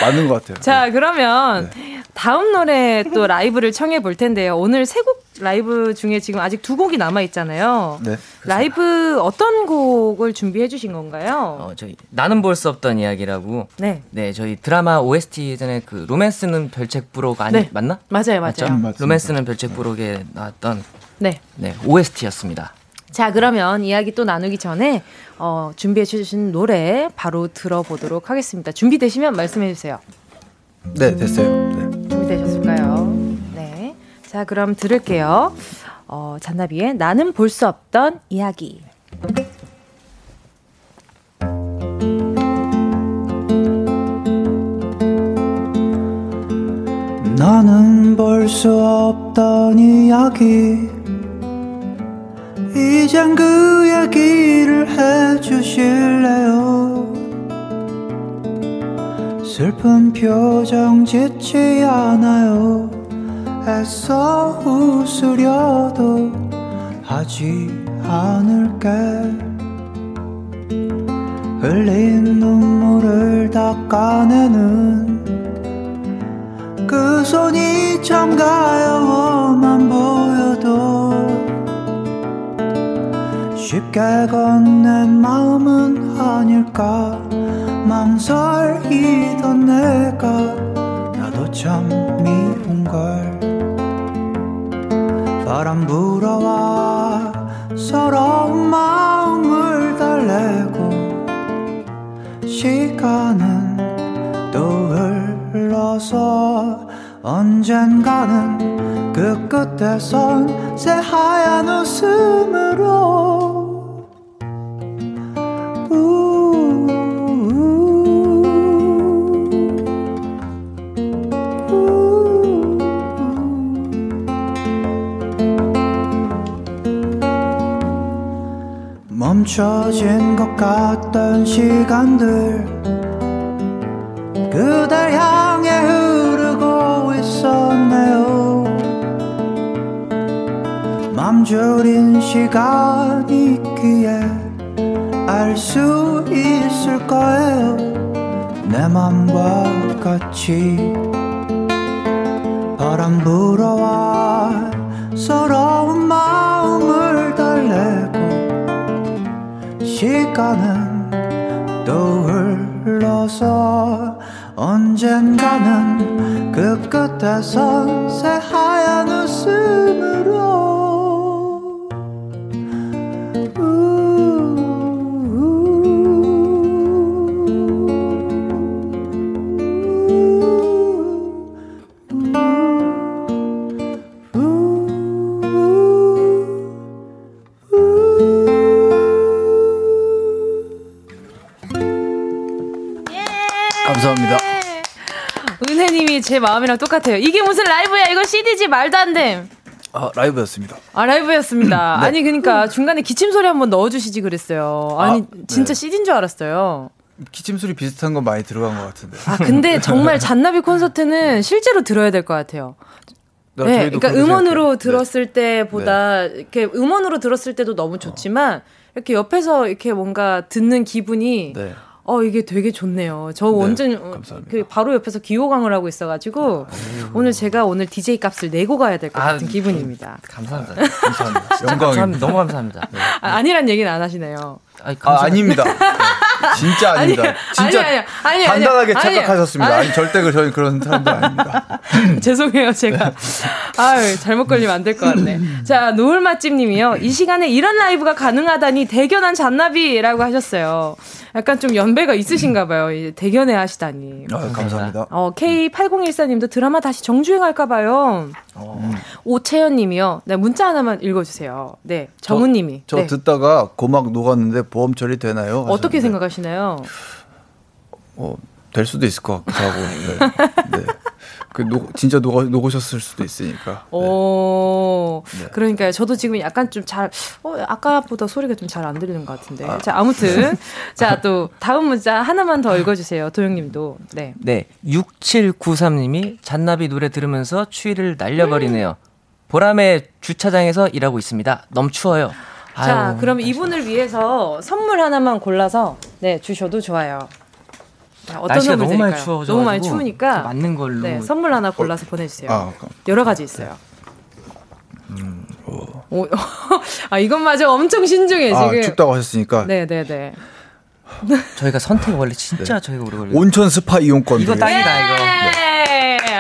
[SPEAKER 11] 맞는 것 같아요.
[SPEAKER 1] 자 그러면 네. 다음 노래 또 라이브를 청해 볼 텐데요. 오늘 세 곡 라이브 중에 지금 아직 두 곡이 남아 있잖아요. 네. 라이브 어떤 곡을 준비해 주신 건가요?
[SPEAKER 10] 어, 저희 나는 볼 수 없던 이야기라고. 네. 네, 저희 드라마 OST 예전에 그 로맨스는 별책 부록 아니 네. 맞나?
[SPEAKER 1] 맞아요, 맞아요.
[SPEAKER 10] 음, 로맨스는 별책 부록에 나왔던 네. 네, OST였습니다.
[SPEAKER 1] 자, 그러면 이야기 또 나누기 전에 어, 준비해 주신 노래 바로 들어보도록 하겠습니다. 준비되시면 말씀해 주세요.
[SPEAKER 11] 네, 됐어요. 네.
[SPEAKER 1] 준비되셨을까요? 네. 자, 그럼 들을게요. 어, 잔나비의 나는 볼 수 없던 이야기.
[SPEAKER 8] 나는 볼 수 없던 이야기 이젠 그 얘기를 해주실래요 슬픈 표정 짓지 않아요. 애써 웃으려도 하지 않을게. 흘린 눈물을 닦아내는 그 손이 참 가여워만 보여도 쉽게 건넨 마음은 아닐까 망설이던 내가 나도 참 미운걸. 바람 불어와 서러운 마음을 달래고 시간은 또 흘러서 언젠가는 그 끝에선 새하얀 웃음으로 멈춰진 것 같던 시간들. 그댈 향해 흐르고 있었네요. 맘졸인 시간이 있기에 알 수 있을 거예요. 내 맘과 같이 바람 불어와 서러운 시간은 또 흘러서 언젠가는 그 끝에선 새하얀 웃음
[SPEAKER 1] 제 마음이랑 똑같아요. 이게 무슨 라이브야? 이거 CD지 말도 안 돼.
[SPEAKER 11] 아, 라이브였습니다.
[SPEAKER 1] 아, 라이브였습니다.
[SPEAKER 11] 네.
[SPEAKER 1] 아니, 그러니까 중간에 기침 소리 한번 넣어주시지 그랬어요. 아니,
[SPEAKER 11] 아,
[SPEAKER 1] 진짜
[SPEAKER 11] 네.
[SPEAKER 1] CD인 줄 알았어요.
[SPEAKER 11] 기침 소리 비슷한 건 많이 들어간 것 같은데.
[SPEAKER 1] 아, 근데 [LAUGHS] 정말 잔나비 콘서트는 실제로 들어야 될 것 같아요.
[SPEAKER 11] 네,
[SPEAKER 1] 네, 그러니까 음원으로
[SPEAKER 11] 생각해요. 네.
[SPEAKER 1] 들었을 때보다 이렇게 음원으로 들었을 때도 너무 좋지만 이렇게 옆에서 이렇게 뭔가 듣는 기분이
[SPEAKER 11] 네.
[SPEAKER 1] 어 이게 되게 좋네요. 저 완전 어, 그 바로 옆에서 기호강을 하고 있어가지고 오늘 제가 오늘 DJ 값을 내고 가야 될것
[SPEAKER 10] 아,
[SPEAKER 1] 같은 기분입니다.
[SPEAKER 10] 감사합니다.
[SPEAKER 11] 감사합니다.
[SPEAKER 10] 영광입니다. 감사합니다. 너무 감사합니다. 네.
[SPEAKER 1] 아, 아니란 얘기는 안 하시네요.
[SPEAKER 10] 아니,
[SPEAKER 11] 아, 아닙니다. [LAUGHS] 네. 진짜 아닙니다.
[SPEAKER 1] 아니에요.
[SPEAKER 11] 진짜
[SPEAKER 1] 아니에요, 아니에요.
[SPEAKER 11] 단단하게
[SPEAKER 1] 아니에요.
[SPEAKER 11] 착각하셨습니다.
[SPEAKER 1] 아니,
[SPEAKER 11] 절대 그 저희 그런 사람들 아닙니다. [LAUGHS]
[SPEAKER 1] 죄송해요, 제가. 아유, 잘못 걸리면 안 될 것 같네. 자, 노을 맛집님이요. 이 시간에 이런 라이브가 가능하다니 대견한 잔나비라고 하셨어요. 약간 좀 연배가 있으신가 봐요. 이 대견해 하시다니.
[SPEAKER 11] 아, 감사합니다.
[SPEAKER 1] 어, K8014님도 드라마 다시 정주행할까 봐요. 오채연 님이요. 네, 문자 하나만 읽어 주세요. 네, 정은 님이.
[SPEAKER 11] 저
[SPEAKER 1] 네.
[SPEAKER 11] 듣다가 고막 녹았는데 보험 처리 되나요?
[SPEAKER 1] 어떻게
[SPEAKER 11] 하셨는데,
[SPEAKER 1] 생각하시나요?
[SPEAKER 11] 어, 될 수도 있을 것 같기도 하고. 네. 네. 그 녹, 진짜 녹아, 녹으셨을 수도 있으니까.
[SPEAKER 1] 오,
[SPEAKER 11] 네.
[SPEAKER 1] 그러니까요. 저도 지금 약간 좀 잘, 어, 아까보다 소리가 좀 잘 안 들리는 것 같은데. 자, 아무튼. [LAUGHS] 자, 또 다음 문자 하나만 더 읽어주세요. 도영님도. 네.
[SPEAKER 10] 네, 6793님이 잔나비 노래 들으면서 추위를 날려버리네요. 보람의 주차장에서 일하고 있습니다. 너무 추워요.
[SPEAKER 1] 자,
[SPEAKER 10] 아유,
[SPEAKER 1] 그럼 이분을 위해서 선물 하나만 골라서 네, 주셔도 좋아요. 자, 어떤
[SPEAKER 10] 날씨가 너무 많이? 추워져가지고
[SPEAKER 1] 너무 많이 추우니까
[SPEAKER 10] 맞는 걸로.
[SPEAKER 1] 네, 선물 하나 골라서 보내주세요.
[SPEAKER 11] 아.
[SPEAKER 1] 여러 가지 있어요. 오, [LAUGHS] 아 이것마저 엄청 신중해
[SPEAKER 11] 아,
[SPEAKER 1] 지금.
[SPEAKER 11] 춥다고 하셨으니까.
[SPEAKER 1] 네, 네, 네.
[SPEAKER 10] 저희가 선택 원래 진짜 저희가 오래 걸려요.
[SPEAKER 11] 온천 스파 이용권.
[SPEAKER 10] 이거. 딱이다 이거.
[SPEAKER 1] 네,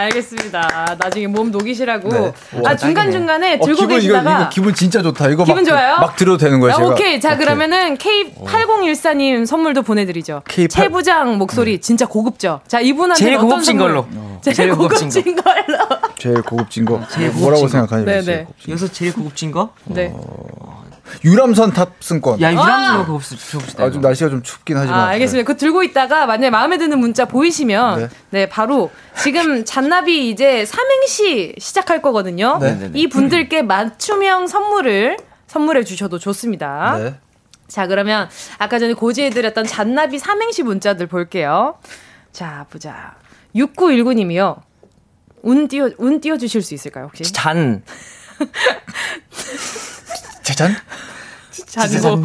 [SPEAKER 1] 알겠습니다. 나중에 몸 녹이시라고.
[SPEAKER 11] 네.
[SPEAKER 1] 아
[SPEAKER 11] 와,
[SPEAKER 1] 중간 중간에
[SPEAKER 11] 어,
[SPEAKER 1] 들고
[SPEAKER 11] 기분, 이거,
[SPEAKER 1] 계시다가
[SPEAKER 11] 이거 기분 진짜 좋다. 이거
[SPEAKER 1] 기분
[SPEAKER 11] 막,
[SPEAKER 1] 좋아요?
[SPEAKER 11] 막 들어도 되는 거예요,
[SPEAKER 1] 아,
[SPEAKER 11] 제가.
[SPEAKER 1] 오케이. 자, 그러면은 K8014님 선물도 보내드리죠.
[SPEAKER 11] K8
[SPEAKER 1] 최 부장 목소리 진짜 고급죠? 자, 이분한테
[SPEAKER 10] 제일
[SPEAKER 1] 어떤
[SPEAKER 10] 고급진
[SPEAKER 1] 선물?
[SPEAKER 10] 걸로.
[SPEAKER 1] 제일,
[SPEAKER 10] 제일 고급진
[SPEAKER 1] 고급진 걸로.
[SPEAKER 11] 제일 고급진 거.
[SPEAKER 10] 제일
[SPEAKER 11] 뭐라고
[SPEAKER 10] 고급진 거.
[SPEAKER 11] 생각하세요?
[SPEAKER 1] 네,
[SPEAKER 11] 제일
[SPEAKER 1] 네.
[SPEAKER 11] 고급진
[SPEAKER 10] 여기서 제일 고급진 거?
[SPEAKER 1] 네.
[SPEAKER 11] 유람선 탑승권.
[SPEAKER 10] 야,
[SPEAKER 1] 아!
[SPEAKER 10] 유람선 고급스 고급스다.
[SPEAKER 11] 아, 좀 날씨가 좀 춥긴 하지만.
[SPEAKER 1] 아, 알겠습니다. 그거 들고 있다가 만약에 마음에 드는 문자 보이시면 네,
[SPEAKER 11] 네.
[SPEAKER 1] 바로 지금 잔나비 이제 삼행시 시작할 거거든요.
[SPEAKER 11] 네, 네, 네.
[SPEAKER 1] 이 분들께 맞춤형 선물을 선물해 주셔도 좋습니다.
[SPEAKER 11] 네.
[SPEAKER 1] 자, 그러면 아까 전에 고지해드렸던 잔나비 삼행시 문자들 볼게요. 자, 보자. 6919님이요. 운 띄워, 운 띄워주실 수 있을까요, 혹시?
[SPEAKER 10] 잔. [LAUGHS]
[SPEAKER 11] 짜잔.
[SPEAKER 1] 잔고.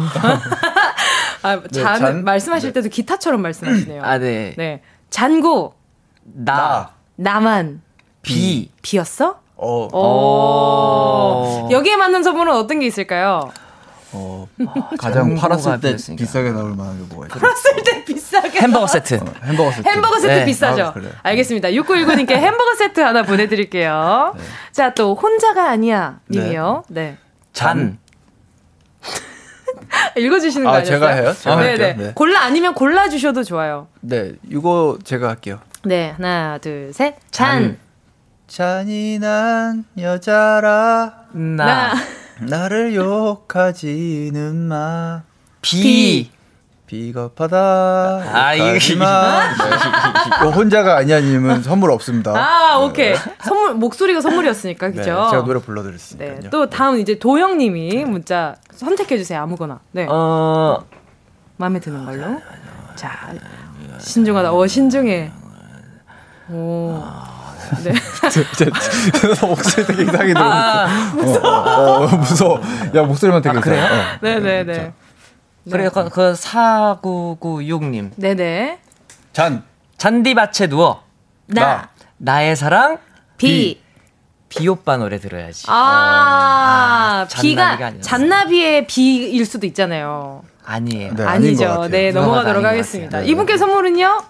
[SPEAKER 1] 아, 잔,
[SPEAKER 11] 네, 잔.
[SPEAKER 1] 말씀하실 때도 기타처럼 말씀하시네요.
[SPEAKER 10] 아, 네.
[SPEAKER 1] 네. 잔고,
[SPEAKER 10] 나.
[SPEAKER 1] 나만,
[SPEAKER 10] 비.
[SPEAKER 1] 비였어?
[SPEAKER 11] 어,
[SPEAKER 1] 오. 여기에 맞는 선물은 어떤 게 있을까요?
[SPEAKER 11] 어, 가장 팔았을 때
[SPEAKER 10] 비었으니까.
[SPEAKER 11] 비싸게 나올 만한 게 뭐가 있어요?
[SPEAKER 1] 팔았을 때 비싸게.
[SPEAKER 10] 햄버거 세트.
[SPEAKER 11] 어, 햄버거 세트.
[SPEAKER 1] 햄버거 세트
[SPEAKER 10] 네.
[SPEAKER 1] 비싸죠?
[SPEAKER 11] 아, 그래.
[SPEAKER 1] 알겠습니다. 6919님께 햄버거 세트 하나 [LAUGHS] 보내드릴게요. 자, 또, 혼자가 아니야. 님이요. 네.
[SPEAKER 10] 잔. [LAUGHS]
[SPEAKER 1] 읽어주시는 거
[SPEAKER 11] 아,
[SPEAKER 1] 아니었어요?
[SPEAKER 11] 제가 해요? 제가
[SPEAKER 1] 네네.
[SPEAKER 11] 할게요. 네.
[SPEAKER 1] 골라, 아니면 골라 주셔도 좋아요.
[SPEAKER 11] 네, 이거 제가 할게요.
[SPEAKER 1] 네, 하나, 둘, 셋. 잔.
[SPEAKER 11] 잔인한 여자라
[SPEAKER 10] 나.
[SPEAKER 11] 나를 욕하지는 마
[SPEAKER 10] 비.
[SPEAKER 11] 비 겁하다
[SPEAKER 10] 아, 이거-
[SPEAKER 11] 욕하지마 네. 혼자가 아니야님은 선물 없습니다
[SPEAKER 1] 아, 오케이. 선물, 목소리가 선물이었으니까,
[SPEAKER 11] 네,
[SPEAKER 1] 그죠?
[SPEAKER 11] 제가 노래 불러드렸으니까요
[SPEAKER 1] 네. 또 다음 이제 도영님이 문자 선택해주세요. 아무거나. 네.
[SPEAKER 10] 어,
[SPEAKER 1] 마음에 드는 걸로. 자, 신중하다. 어, 신중해. 오. 네.
[SPEAKER 11] 제 목소리 되게 이상하게 들어
[SPEAKER 10] 아,
[SPEAKER 11] 무서워 어, 어, 무서워 야 목소리만 되게
[SPEAKER 10] 아, 그래요?
[SPEAKER 11] 이상해. 어.
[SPEAKER 1] 네네네.
[SPEAKER 10] 그래요. 그, 그 4996님.
[SPEAKER 1] 네네.
[SPEAKER 11] 잔
[SPEAKER 10] 잔디밭에 누워.
[SPEAKER 1] 나.
[SPEAKER 10] 나 의 사랑.
[SPEAKER 1] 비.
[SPEAKER 10] 비 오빠 노래 들어야지.
[SPEAKER 1] 아,
[SPEAKER 10] 아, 비가.
[SPEAKER 1] 잔나비의 비일 수도 있잖아요.
[SPEAKER 10] 아니에요.
[SPEAKER 11] 네,
[SPEAKER 1] 아니죠. 네, 넘어가도록 하겠습니다.
[SPEAKER 10] 같아요.
[SPEAKER 1] 이분께 선물은요?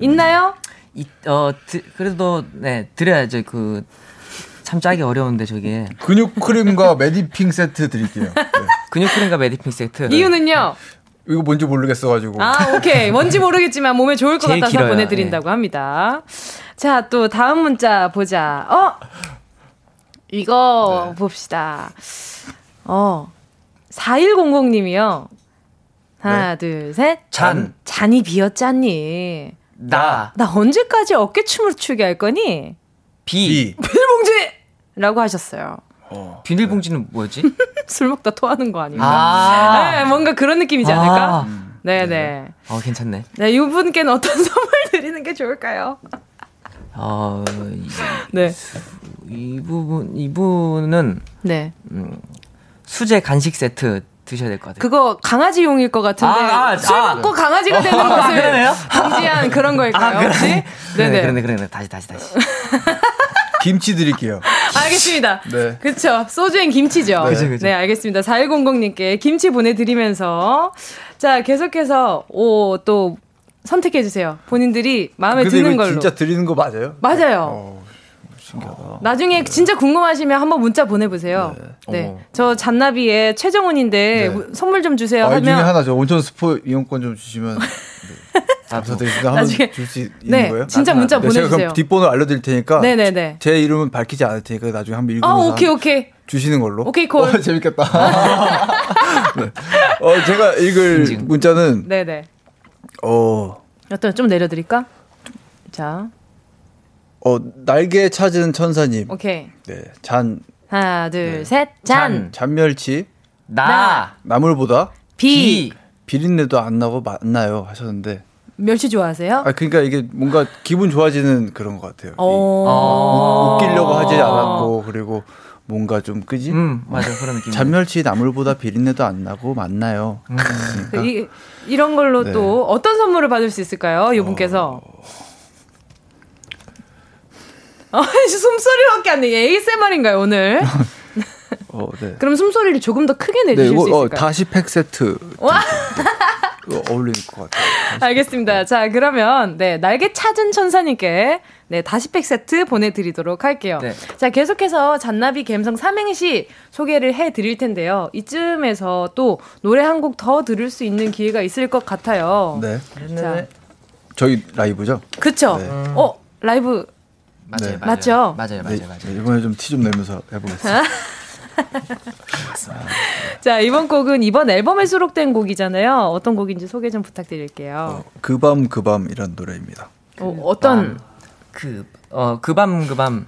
[SPEAKER 1] 있나요?
[SPEAKER 10] 이, 어, 드, 그래도, 네, 드려야죠. 그, 참 짜기 어려운데, 저게.
[SPEAKER 11] 근육 크림과 [LAUGHS] 메디핑 세트 드릴게요 네.
[SPEAKER 10] 근육크림과 메디핑 세트.
[SPEAKER 1] 이유는요?
[SPEAKER 11] 이거 뭔지 모르겠어가지고
[SPEAKER 1] 아, 오케이. 뭔지 모르겠지만 몸에 좋을 것 같아서
[SPEAKER 10] 길어요.
[SPEAKER 1] 보내드린다고 합니다. 자, 또 다음 문자 보자. 어? 이거
[SPEAKER 11] 네.
[SPEAKER 1] 봅시다. 어. 4100님이요. 하나,
[SPEAKER 11] 네.
[SPEAKER 1] 둘, 셋.
[SPEAKER 10] 잔.
[SPEAKER 1] 잔이 비었잖니.
[SPEAKER 10] 나.
[SPEAKER 1] 나 언제까지 어깨춤을 추게 할 거니?
[SPEAKER 10] 비.
[SPEAKER 1] 비닐봉지 라고 하셨어요.
[SPEAKER 10] 비닐봉지는 뭐였지? [LAUGHS]
[SPEAKER 1] 술 먹다 토하는 거 아닌가?
[SPEAKER 10] 아.
[SPEAKER 1] 네, 뭔가 그런 느낌이지 않을까?
[SPEAKER 10] 아.
[SPEAKER 1] 네네.
[SPEAKER 10] 어, 괜찮네.
[SPEAKER 1] 네, 이분께는 어떤 [LAUGHS] 선물 드리는 게 좋을까요?
[SPEAKER 10] 어, 이,
[SPEAKER 1] 네.
[SPEAKER 10] 이 부분, 이분은,
[SPEAKER 1] 네.
[SPEAKER 10] 음, 수제 간식 세트 드셔야 될 것 같아요.
[SPEAKER 1] 그거 강아지용일 것 같은데
[SPEAKER 10] 아, 아,
[SPEAKER 1] 술
[SPEAKER 10] 아.
[SPEAKER 1] 먹고 강아지가 되는
[SPEAKER 10] 아,
[SPEAKER 1] 것을
[SPEAKER 10] 그러네요?
[SPEAKER 1] 방지한 그런 걸까요?
[SPEAKER 10] 아,
[SPEAKER 1] 혹시?
[SPEAKER 10] 그러네.
[SPEAKER 1] 네네.
[SPEAKER 10] 그러네, 그러네, 그러네. 다시, 다시, 다시. [LAUGHS]
[SPEAKER 11] 김치 드릴게요.
[SPEAKER 1] 알겠습니다.
[SPEAKER 11] 네.
[SPEAKER 1] 그쵸. 소주엔 김치죠.
[SPEAKER 11] 네.
[SPEAKER 10] 그죠, 그죠.
[SPEAKER 1] 네, 알겠습니다. 4100님께 김치 보내드리면서. 자, 계속해서, 오, 또, 선택해주세요. 본인들이 마음에
[SPEAKER 11] 근데
[SPEAKER 1] 드는
[SPEAKER 11] 이거
[SPEAKER 1] 걸로.
[SPEAKER 11] 진짜 드리는 거 맞아요?
[SPEAKER 1] 맞아요.
[SPEAKER 11] 어, 신기하다.
[SPEAKER 1] 나중에 진짜 궁금하시면 한번 문자 보내보세요. 네.
[SPEAKER 11] 어머.
[SPEAKER 1] 저 잔나비의 최정훈인데
[SPEAKER 11] 네.
[SPEAKER 1] 선물 좀 주세요
[SPEAKER 11] 아, 이 중에
[SPEAKER 1] 하면.
[SPEAKER 11] 하나 저 온천 스포 이용권 좀 주시면 네. [LAUGHS] 감사드리겠습니다. 한번
[SPEAKER 1] 나중에-
[SPEAKER 11] 줄수 있는
[SPEAKER 1] 네,
[SPEAKER 11] 거예요?
[SPEAKER 1] 진짜 문자
[SPEAKER 11] 네, 제가
[SPEAKER 1] 보내주세요.
[SPEAKER 11] 그럼 뒷번호 알려드릴 테니까
[SPEAKER 1] 네네네.
[SPEAKER 11] 제 이름은 밝히지 않을 테니까 나중에 한번
[SPEAKER 1] 아,
[SPEAKER 11] 읽으면서
[SPEAKER 1] 오케이,
[SPEAKER 11] 한-
[SPEAKER 1] 오케이.
[SPEAKER 11] 주시는 걸로.
[SPEAKER 1] 오케이, 콜.
[SPEAKER 11] 어, 재밌겠다. [LAUGHS] 네. 어, 제가 읽을 문자는
[SPEAKER 1] 네네.
[SPEAKER 11] 어,
[SPEAKER 1] 어떤, 좀 내려드릴까? 자,
[SPEAKER 11] 어 날개 찾은 천사님.
[SPEAKER 1] 오케이.
[SPEAKER 11] 네, 잔
[SPEAKER 1] 하나, 둘, 셋, 잔.
[SPEAKER 11] 잔멸치
[SPEAKER 10] 나.
[SPEAKER 11] 나물보다
[SPEAKER 1] 비.
[SPEAKER 11] 비 린내도 안 나고 맛나요 하셨는데
[SPEAKER 1] 멸치 좋아하세요?
[SPEAKER 11] 아 그러니까 이게 뭔가 기분 좋아지는 그런 것 같아요.
[SPEAKER 1] 어.
[SPEAKER 11] 웃기려고 하지 않았고 그리고 뭔가 좀 그지?
[SPEAKER 10] 음, 맞아. 그런 느낌.
[SPEAKER 11] 잔멸치 나물보다 비린내도 안 나고 맛나요.
[SPEAKER 1] 그 이, 이런 걸로
[SPEAKER 11] 네.
[SPEAKER 1] 또 어떤 선물을 받을 수 있을까요? 이분께서. 어, [LAUGHS] 숨소리밖에 안 내. ASMR인가요, 오늘? [LAUGHS]
[SPEAKER 11] 어, 네.
[SPEAKER 1] 그럼 숨소리를 조금 더 크게
[SPEAKER 11] 네,
[SPEAKER 1] 내주실
[SPEAKER 11] 이거
[SPEAKER 1] 수
[SPEAKER 11] 어,
[SPEAKER 1] 있을까요?
[SPEAKER 11] 다시 팩 세트
[SPEAKER 1] 와,
[SPEAKER 11] 어울릴 것 같아요.
[SPEAKER 1] 알겠습니다. 자, 그러면, 네, 날개 찾은 천사님께, 네, 다시팩 세트 보내 드리도록 할게요.
[SPEAKER 10] 네.
[SPEAKER 1] 자, 계속해서 잔나비 갬성 삼행시 소개를 해 드릴 텐데요. 이쯤에서 또 노래 한 곡 더 들을 수 있는 기회가 있을 것 같아요.
[SPEAKER 11] 네.
[SPEAKER 1] 자,
[SPEAKER 11] 저희 라이브죠?
[SPEAKER 1] 그쵸?
[SPEAKER 11] 네.
[SPEAKER 1] 어, 라이브.
[SPEAKER 10] 맞아요,
[SPEAKER 11] 네.
[SPEAKER 10] 맞아요.
[SPEAKER 1] 맞죠?
[SPEAKER 10] 맞아요, 맞아요,
[SPEAKER 11] 네,
[SPEAKER 10] 맞아요.
[SPEAKER 11] 네, 이번에 좀 티좀 내면서 해보겠습니다. [LAUGHS]
[SPEAKER 1] 자, 이번 곡은 이번 앨범에 수록된 곡이잖아요. 어떤 곡인지 소개 좀 부탁드릴게요.
[SPEAKER 11] 그밤 그 밤이란 노래입니다.
[SPEAKER 1] 어, 어떤,
[SPEAKER 10] 그, 어, 그 밤, 그 밤.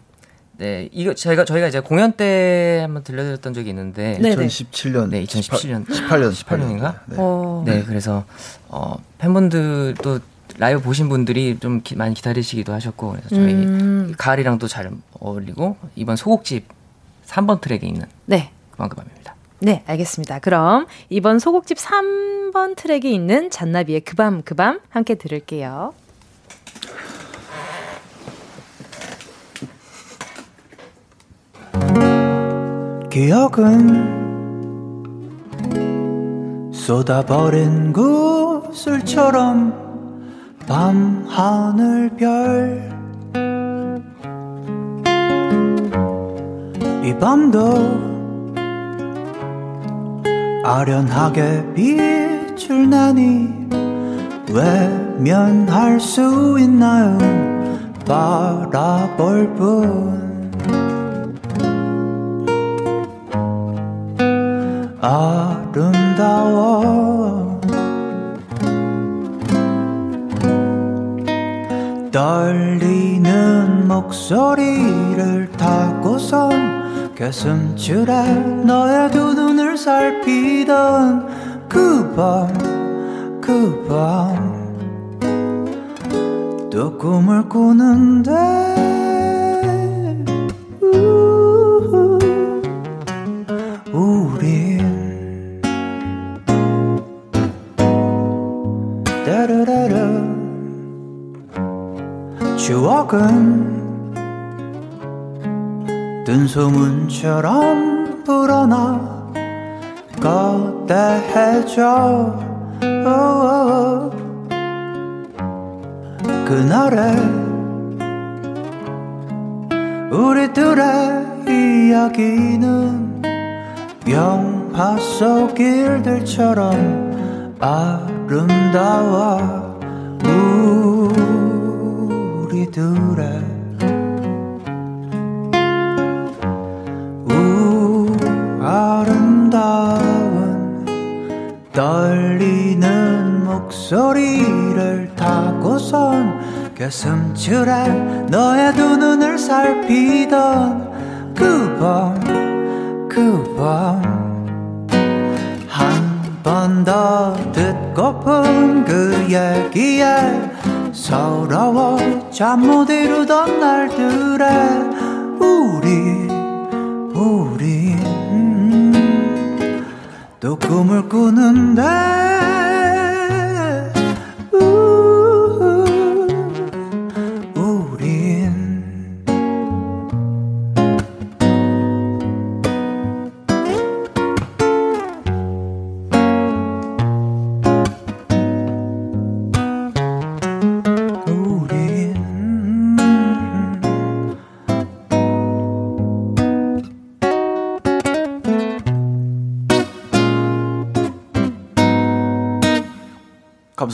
[SPEAKER 10] 네, 이거 저희가, 저희가 이제 공연 때 한번 들려드렸던 적이 있는데.
[SPEAKER 1] 네네.
[SPEAKER 11] 2017년,
[SPEAKER 10] 네, 2017년.
[SPEAKER 11] 18년,
[SPEAKER 10] 18년인가?
[SPEAKER 11] 네.
[SPEAKER 1] 어,
[SPEAKER 10] 네, 그래서, 어, 팬분들 또 라이브 보신 분들이 좀 기- 많이 기다리시기도 하셨고, 그래서 저희
[SPEAKER 1] 음.
[SPEAKER 10] 가을이랑 또잘 어울리고, 이번 소곡집 3번 트랙에 있는
[SPEAKER 1] 네.
[SPEAKER 10] 그만 그 밤입니다.
[SPEAKER 1] 네, 알겠습니다. 그럼 이번 소곡집 3번 트랙에 있는 잔나비의 그밤 그밤 함께 들을게요.
[SPEAKER 8] 기억은 쏟아버린 구슬처럼 밤 하늘 별 이 밤도 아련하게 빛을 내니 외면할 수 있나요? 바라볼 뿐. 아름다워 떨리는 목소리를 타고선 개슴줄에 너의 두 눈을 살피던 그 밤, 그 밤. 또 꿈을 꾸는데 우린. 따르라라. 추억은 뜬 소문처럼 불어나 거대해져. 그날의 우리들의 이야기는 영화 속 일들처럼 아름다워 우리들의 목소리를 타고 하고선 가슴줄에 너의 두 눈을 살피던 그밤 그 밤. 한 번 더 듣고픈 그 얘기에 서러워 잠 못 이루던 날들에 우리 우리. 음, 또 꿈을 꾸는데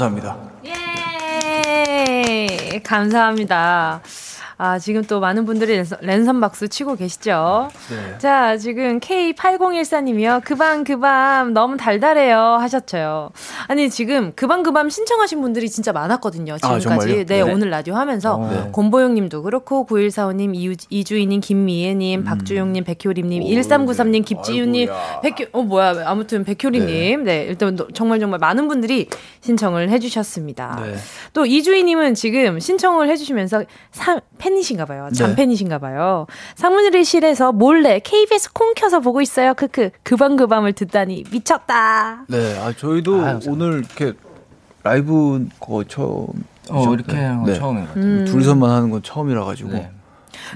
[SPEAKER 11] 감사합니다.
[SPEAKER 1] 예, 감사합니다. 아, 지금 또 많은 분들이 랜선, 랜선 박수 치고 계시죠?
[SPEAKER 11] 네.
[SPEAKER 1] 자, 지금 K8014님이요. 그밤, 그밤, 너무 달달해요. 하셨죠. 아니, 지금 그밤, 그밤 신청하신 분들이 진짜 많았거든요. 지금까지.
[SPEAKER 11] 정말요?
[SPEAKER 1] 네,
[SPEAKER 11] 네.
[SPEAKER 1] 오늘 라디오 하면서.
[SPEAKER 11] 네.
[SPEAKER 1] 곰보영 님도 그렇고, 9145님, 이유, 이주희님, 김미애님, 박주용님, 백효림님, 1393님, 김지윤님, 백효, 어, 뭐야. 아무튼 백효림님. 네. 일단 너- 정말 정말 많은 분들이 신청을 해주셨습니다.
[SPEAKER 11] 네.
[SPEAKER 1] 또 이주희님은 지금 신청을 해주시면서 사, 팬이신가 봐요.
[SPEAKER 11] 네.
[SPEAKER 1] 잠팬이신가 봐요. 사무실에서 몰래 KBS 콩 켜서 보고 있어요. 크크. 그밤그밤을 듣다니 미쳤다.
[SPEAKER 11] 네, 아 저희도 오늘 이렇게 라이브 거 처음
[SPEAKER 10] 어, 이렇게 하는 건 처음인 것 같아요.
[SPEAKER 1] 음.
[SPEAKER 11] 둘이서만 하는 건 처음이라 가지고.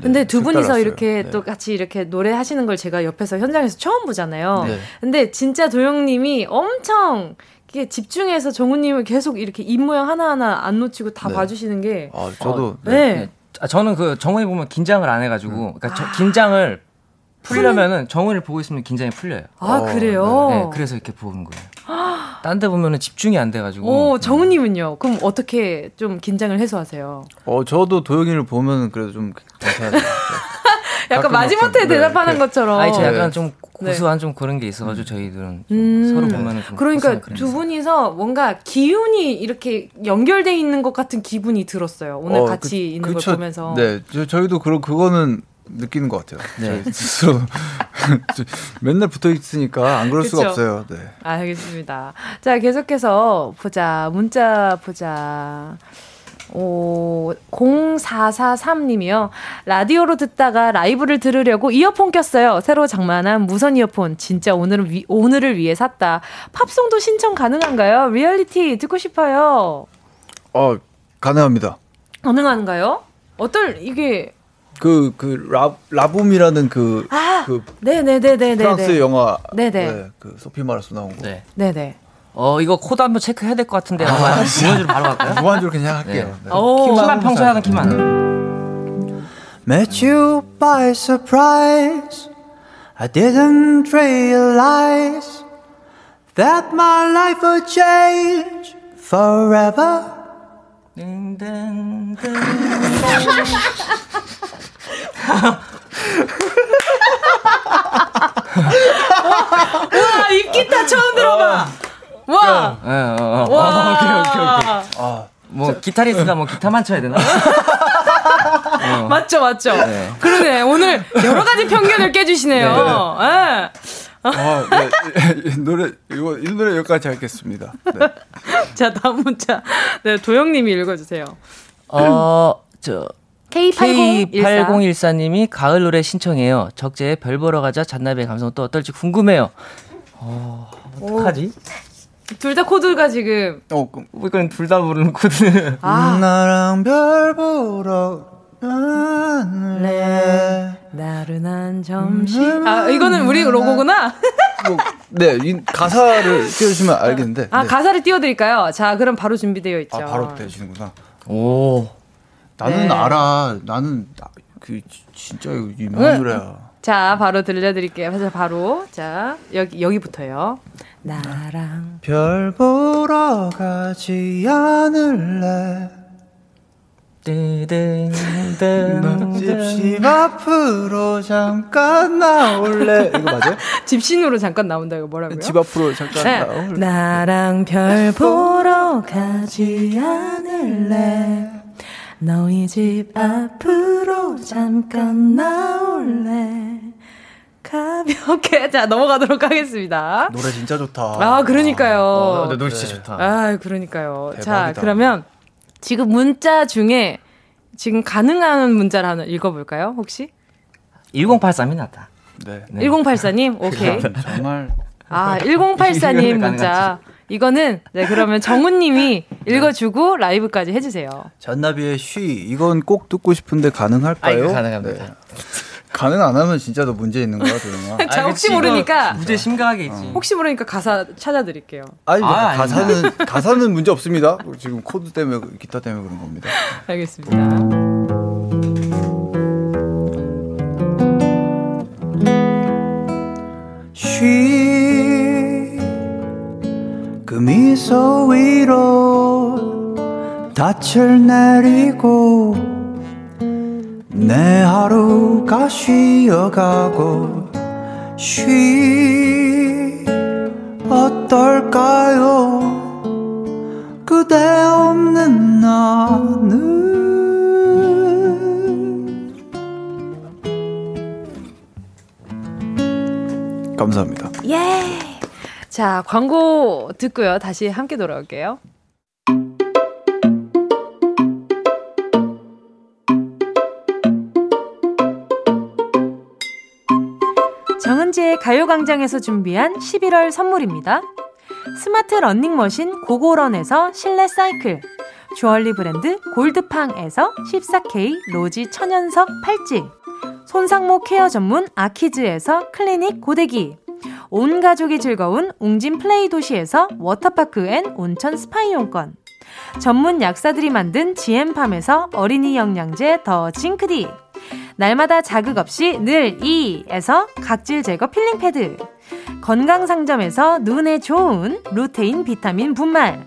[SPEAKER 1] 근데 두 분이서. 이렇게
[SPEAKER 11] 네.
[SPEAKER 1] 또 같이 이렇게 노래하시는 걸 제가 옆에서 현장에서 처음 보잖아요.
[SPEAKER 11] 네.
[SPEAKER 1] 근데 진짜 도영님이 엄청 이렇게 집중해서 정우님을 계속 이렇게 입 모양 하나하나 안 놓치고 다
[SPEAKER 10] 네.
[SPEAKER 1] 봐주시는 게.
[SPEAKER 11] 아, 저도
[SPEAKER 10] 어,
[SPEAKER 1] 네.
[SPEAKER 10] 아, 저는 그 정훈이 보면 긴장을 안 해가지고, 그러니까 저 긴장을 풀려면은 정훈이를 보고 있으면 긴장이 풀려요.
[SPEAKER 1] 아, 그래요?
[SPEAKER 10] 네, 그래서 이렇게 보는 거예요. 딴 데 보면은 집중이 안 돼가지고.
[SPEAKER 1] 오, 정우님은요? 그럼 어떻게 좀 긴장을 해소하세요?
[SPEAKER 11] 어, 저도 도영이를 보면 그래도 좀 괜찮아요. [LAUGHS]
[SPEAKER 1] 약간 마지못해
[SPEAKER 11] 네,
[SPEAKER 1] 대답하는
[SPEAKER 11] 그-
[SPEAKER 1] 것처럼.
[SPEAKER 10] 아니, 저 약간 좀
[SPEAKER 1] 네.
[SPEAKER 10] 고수한 좀 그런 게 있어가지고 저희들은 좀
[SPEAKER 1] 음.
[SPEAKER 10] 서로 보면은 좀
[SPEAKER 1] 그러니까 두 분이서 뭔가 기운이 이렇게 연결돼 있는 것 같은 기분이 들었어요. 오늘
[SPEAKER 11] 어,
[SPEAKER 1] 같이
[SPEAKER 11] 그-
[SPEAKER 1] 있는
[SPEAKER 11] 그쵸.
[SPEAKER 1] 걸 보면서.
[SPEAKER 11] 네, 저, 저희도 그런 그거는 느끼는 것 같아요.
[SPEAKER 10] 네.
[SPEAKER 11] 스스로 [LAUGHS] 저- 맨날 붙어 있으니까 안 그럴 수가
[SPEAKER 1] 그쵸?
[SPEAKER 11] 없어요. 네.
[SPEAKER 1] 알겠습니다. 자, 계속해서 보자. 문자 보자. 오, 0443님이요. 라디오로 듣다가 라이브를 들으려고 이어폰 꼈어요. 새로 장만한 무선 이어폰. 진짜 오늘은 위, 오늘을 위해 샀다. 팝송도 신청 가능한가요? 리얼리티 듣고 싶어요.
[SPEAKER 11] 어, 가능합니다.
[SPEAKER 1] 가능한가요? 어떨, 이게,
[SPEAKER 11] 그, 그, 라, 라붐이라는 그,
[SPEAKER 1] 아!
[SPEAKER 11] 그
[SPEAKER 1] 네네네네네.
[SPEAKER 11] 프랑스 영화.
[SPEAKER 1] 네네.
[SPEAKER 11] 네, 그 소피 마르소 나온 거.
[SPEAKER 10] 네.
[SPEAKER 1] 네네.
[SPEAKER 10] 어, 이거 코드 한번 체크해야 될 것 같은데. 한번 무반주로 바로 갈까요?
[SPEAKER 11] 무반주로 그냥 할게요.
[SPEAKER 10] 네.
[SPEAKER 11] 네.
[SPEAKER 1] 오.
[SPEAKER 10] 키만 평소에 하던 키만.
[SPEAKER 8] Met you by surprise. I didn't realize that my life would change forever.
[SPEAKER 1] 와, 입기타 처음 들어봐! 와!
[SPEAKER 10] 예, 어, 어, 어.
[SPEAKER 1] 와.
[SPEAKER 10] 오케이, 오케이, 오케이. 아, 뭐 기타리스트가 뭐 기타만 쳐야 되나? [LAUGHS] 어.
[SPEAKER 1] 맞죠, 맞죠.
[SPEAKER 10] 네.
[SPEAKER 1] 그러네. 오늘 여러 가지 편견을 깨주시네요. 예.
[SPEAKER 11] 아, 네. 이 노래, 이거, 이 노래 여기까지 하겠습니다. 네. [LAUGHS]
[SPEAKER 1] 자, 다음 문자. 네, 도영님이 읽어주세요.
[SPEAKER 10] 어, 저
[SPEAKER 1] K8014.
[SPEAKER 10] K8014님이 가을 노래 신청해요. 적재에 별 보러 가자 잔나비의 감성 또 어떨지 궁금해요. 어, 어떡하지?
[SPEAKER 1] 둘 다 코드가 지금.
[SPEAKER 11] 어, 그,
[SPEAKER 10] 이건 둘다 부르는 코드.
[SPEAKER 1] 아.
[SPEAKER 8] 나랑 별 보러 가네.
[SPEAKER 1] 나른한 점심. 아, 이거는 우리 로고구나? [LAUGHS]
[SPEAKER 11] 뭐, 네, 이 가사를 띄워주시면 알겠는데.
[SPEAKER 1] 아,
[SPEAKER 11] 네.
[SPEAKER 1] 가사를 띄워드릴까요? 자, 그럼 바로 준비되어 있죠.
[SPEAKER 11] 아, 바로 되시는구나.
[SPEAKER 10] 오.
[SPEAKER 11] 나는
[SPEAKER 1] 네.
[SPEAKER 11] 알아. 나는 나- 그 지- 진짜 유명한
[SPEAKER 1] 응.
[SPEAKER 11] 노래야.
[SPEAKER 1] 자, 바로 들려드릴게요. 그래서 바로. 자, 여기, 여기부터요. 나랑.
[SPEAKER 8] 별 보러 가지 않을래. 집신 앞으로 잠깐 나올래. 이거 맞아요? [LAUGHS]
[SPEAKER 1] 집신으로 잠깐 나온다, 이거 뭐라고요?
[SPEAKER 8] 집 앞으로 잠깐 네. 나올래.
[SPEAKER 1] 나랑 별 보러 가지 않을래. 너희 집 앞으로 잠깐 나올래. 가볍게 [LAUGHS] 자 넘어가도록 하겠습니다.
[SPEAKER 8] 노래 진짜 좋다.
[SPEAKER 1] 아 그러니까요. 아,
[SPEAKER 10] 어, 노래 진짜 좋다.
[SPEAKER 1] 아 그러니까요. 대박이다. 자 그러면 지금 문자 중에 지금 가능한 문자를 하나 읽어볼까요 혹시?
[SPEAKER 10] 1083이 낫다.
[SPEAKER 8] 네.
[SPEAKER 1] 네. 1084님 [LAUGHS] 오케이.
[SPEAKER 8] 정말.
[SPEAKER 1] 아 1084님 문자. 이거는 네 그러면 정훈님이 읽어주고 라이브까지 해주세요.
[SPEAKER 11] 잔나비의 She 이건 꼭 듣고 싶은데 가능할까요?
[SPEAKER 10] 아, 가능합니다. 네.
[SPEAKER 11] 가능 안 하면 진짜 너 문제 있는 거야, 도영아. [LAUGHS]
[SPEAKER 1] 자, 혹시 모르니까
[SPEAKER 10] 문제 심각하게 있지.
[SPEAKER 1] 혹시 모르니까 가사 찾아드릴게요.
[SPEAKER 11] 아니, 아, 가사는 가사는 문제 없습니다. 지금 코드 때문에 기타 때문에 그런 겁니다.
[SPEAKER 1] 알겠습니다.
[SPEAKER 8] 그 미소 위로 닻을 내리고 내 하루가 쉬어가고 쉬 어떨까요 그대 없는 나는
[SPEAKER 11] 감사합니다.
[SPEAKER 1] 예. 자, 광고 듣고요. 다시 함께 돌아올게요. 정은지의 가요광장에서 준비한 11월 선물입니다. 스마트 러닝머신 고고런에서 실내 사이클, 주얼리 브랜드 골드팡에서 14K 로지 천연석 팔찌, 손상모 케어 전문 아키즈에서 클리닉 고데기, 온 가족이 즐거운 웅진 플레이 도시에서 워터파크 and 온천 스파 이용권, 전문 약사들이 만든 지엠팜에서 어린이 영양제 더 징크디, 날마다 자극 없이 늘 이에서 각질 제거 필링 패드, 건강상점에서 눈에 좋은 루테인 비타민 분말,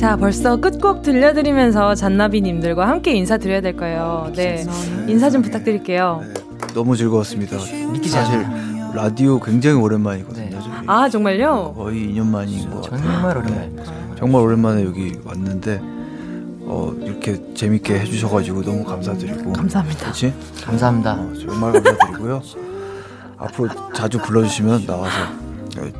[SPEAKER 1] 자, 벌써 끝곡 들려드리면서 잔나비님들과 함께 인사드려야 될 거예요. 네. 인사 좀 부탁드릴게요. 네,
[SPEAKER 11] 너무 즐거웠습니다.
[SPEAKER 10] 믿기지
[SPEAKER 11] 사실 라디오 굉장히 오랜만이거든요. 네.
[SPEAKER 1] 아, 정말요?
[SPEAKER 11] 거의 2년 만인 것 같아요.
[SPEAKER 10] 정말 오랜만에.
[SPEAKER 11] 네. 정말 오랜만에 여기 왔는데, 어, 이렇게 재밌게 해주셔가지고 너무 감사드리고.
[SPEAKER 1] 감사합니다.
[SPEAKER 11] 그치?
[SPEAKER 10] 감사합니다.
[SPEAKER 11] 어, 정말 감사드리고요. [LAUGHS] 앞으로 자주 불러주시면 나와서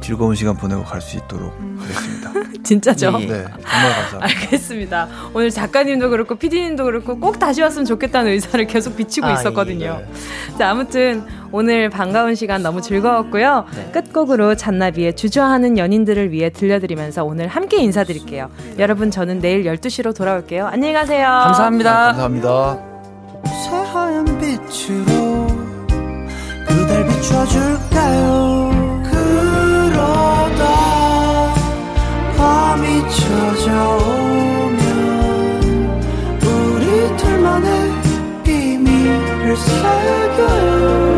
[SPEAKER 11] 즐거운 시간 보내고 갈 수 있도록 하겠습니다. [LAUGHS]
[SPEAKER 1] 진짜죠?
[SPEAKER 11] 네, 정말 감사합니다.
[SPEAKER 1] 알겠습니다. 오늘 작가님도 그렇고 PD님도 그렇고 꼭 다시 왔으면 좋겠다는 의사를 계속 비치고 아, 있었거든요. 예. 자, 아무튼 오늘 반가운 시간 너무 즐거웠고요. 네. 끝곡으로 잔나비의 주저하는 연인들을 위해 들려드리면서 오늘 함께 인사드릴게요. 여러분 저는 내일 12시로 돌아올게요. 안녕히 가세요.
[SPEAKER 10] 감사합니다.
[SPEAKER 11] 아, 감사합니다.
[SPEAKER 8] 새하얀 빛으로 그댈 비춰줄까요? 밤이 찾아오면 우리 둘만의 비밀을 새겨요.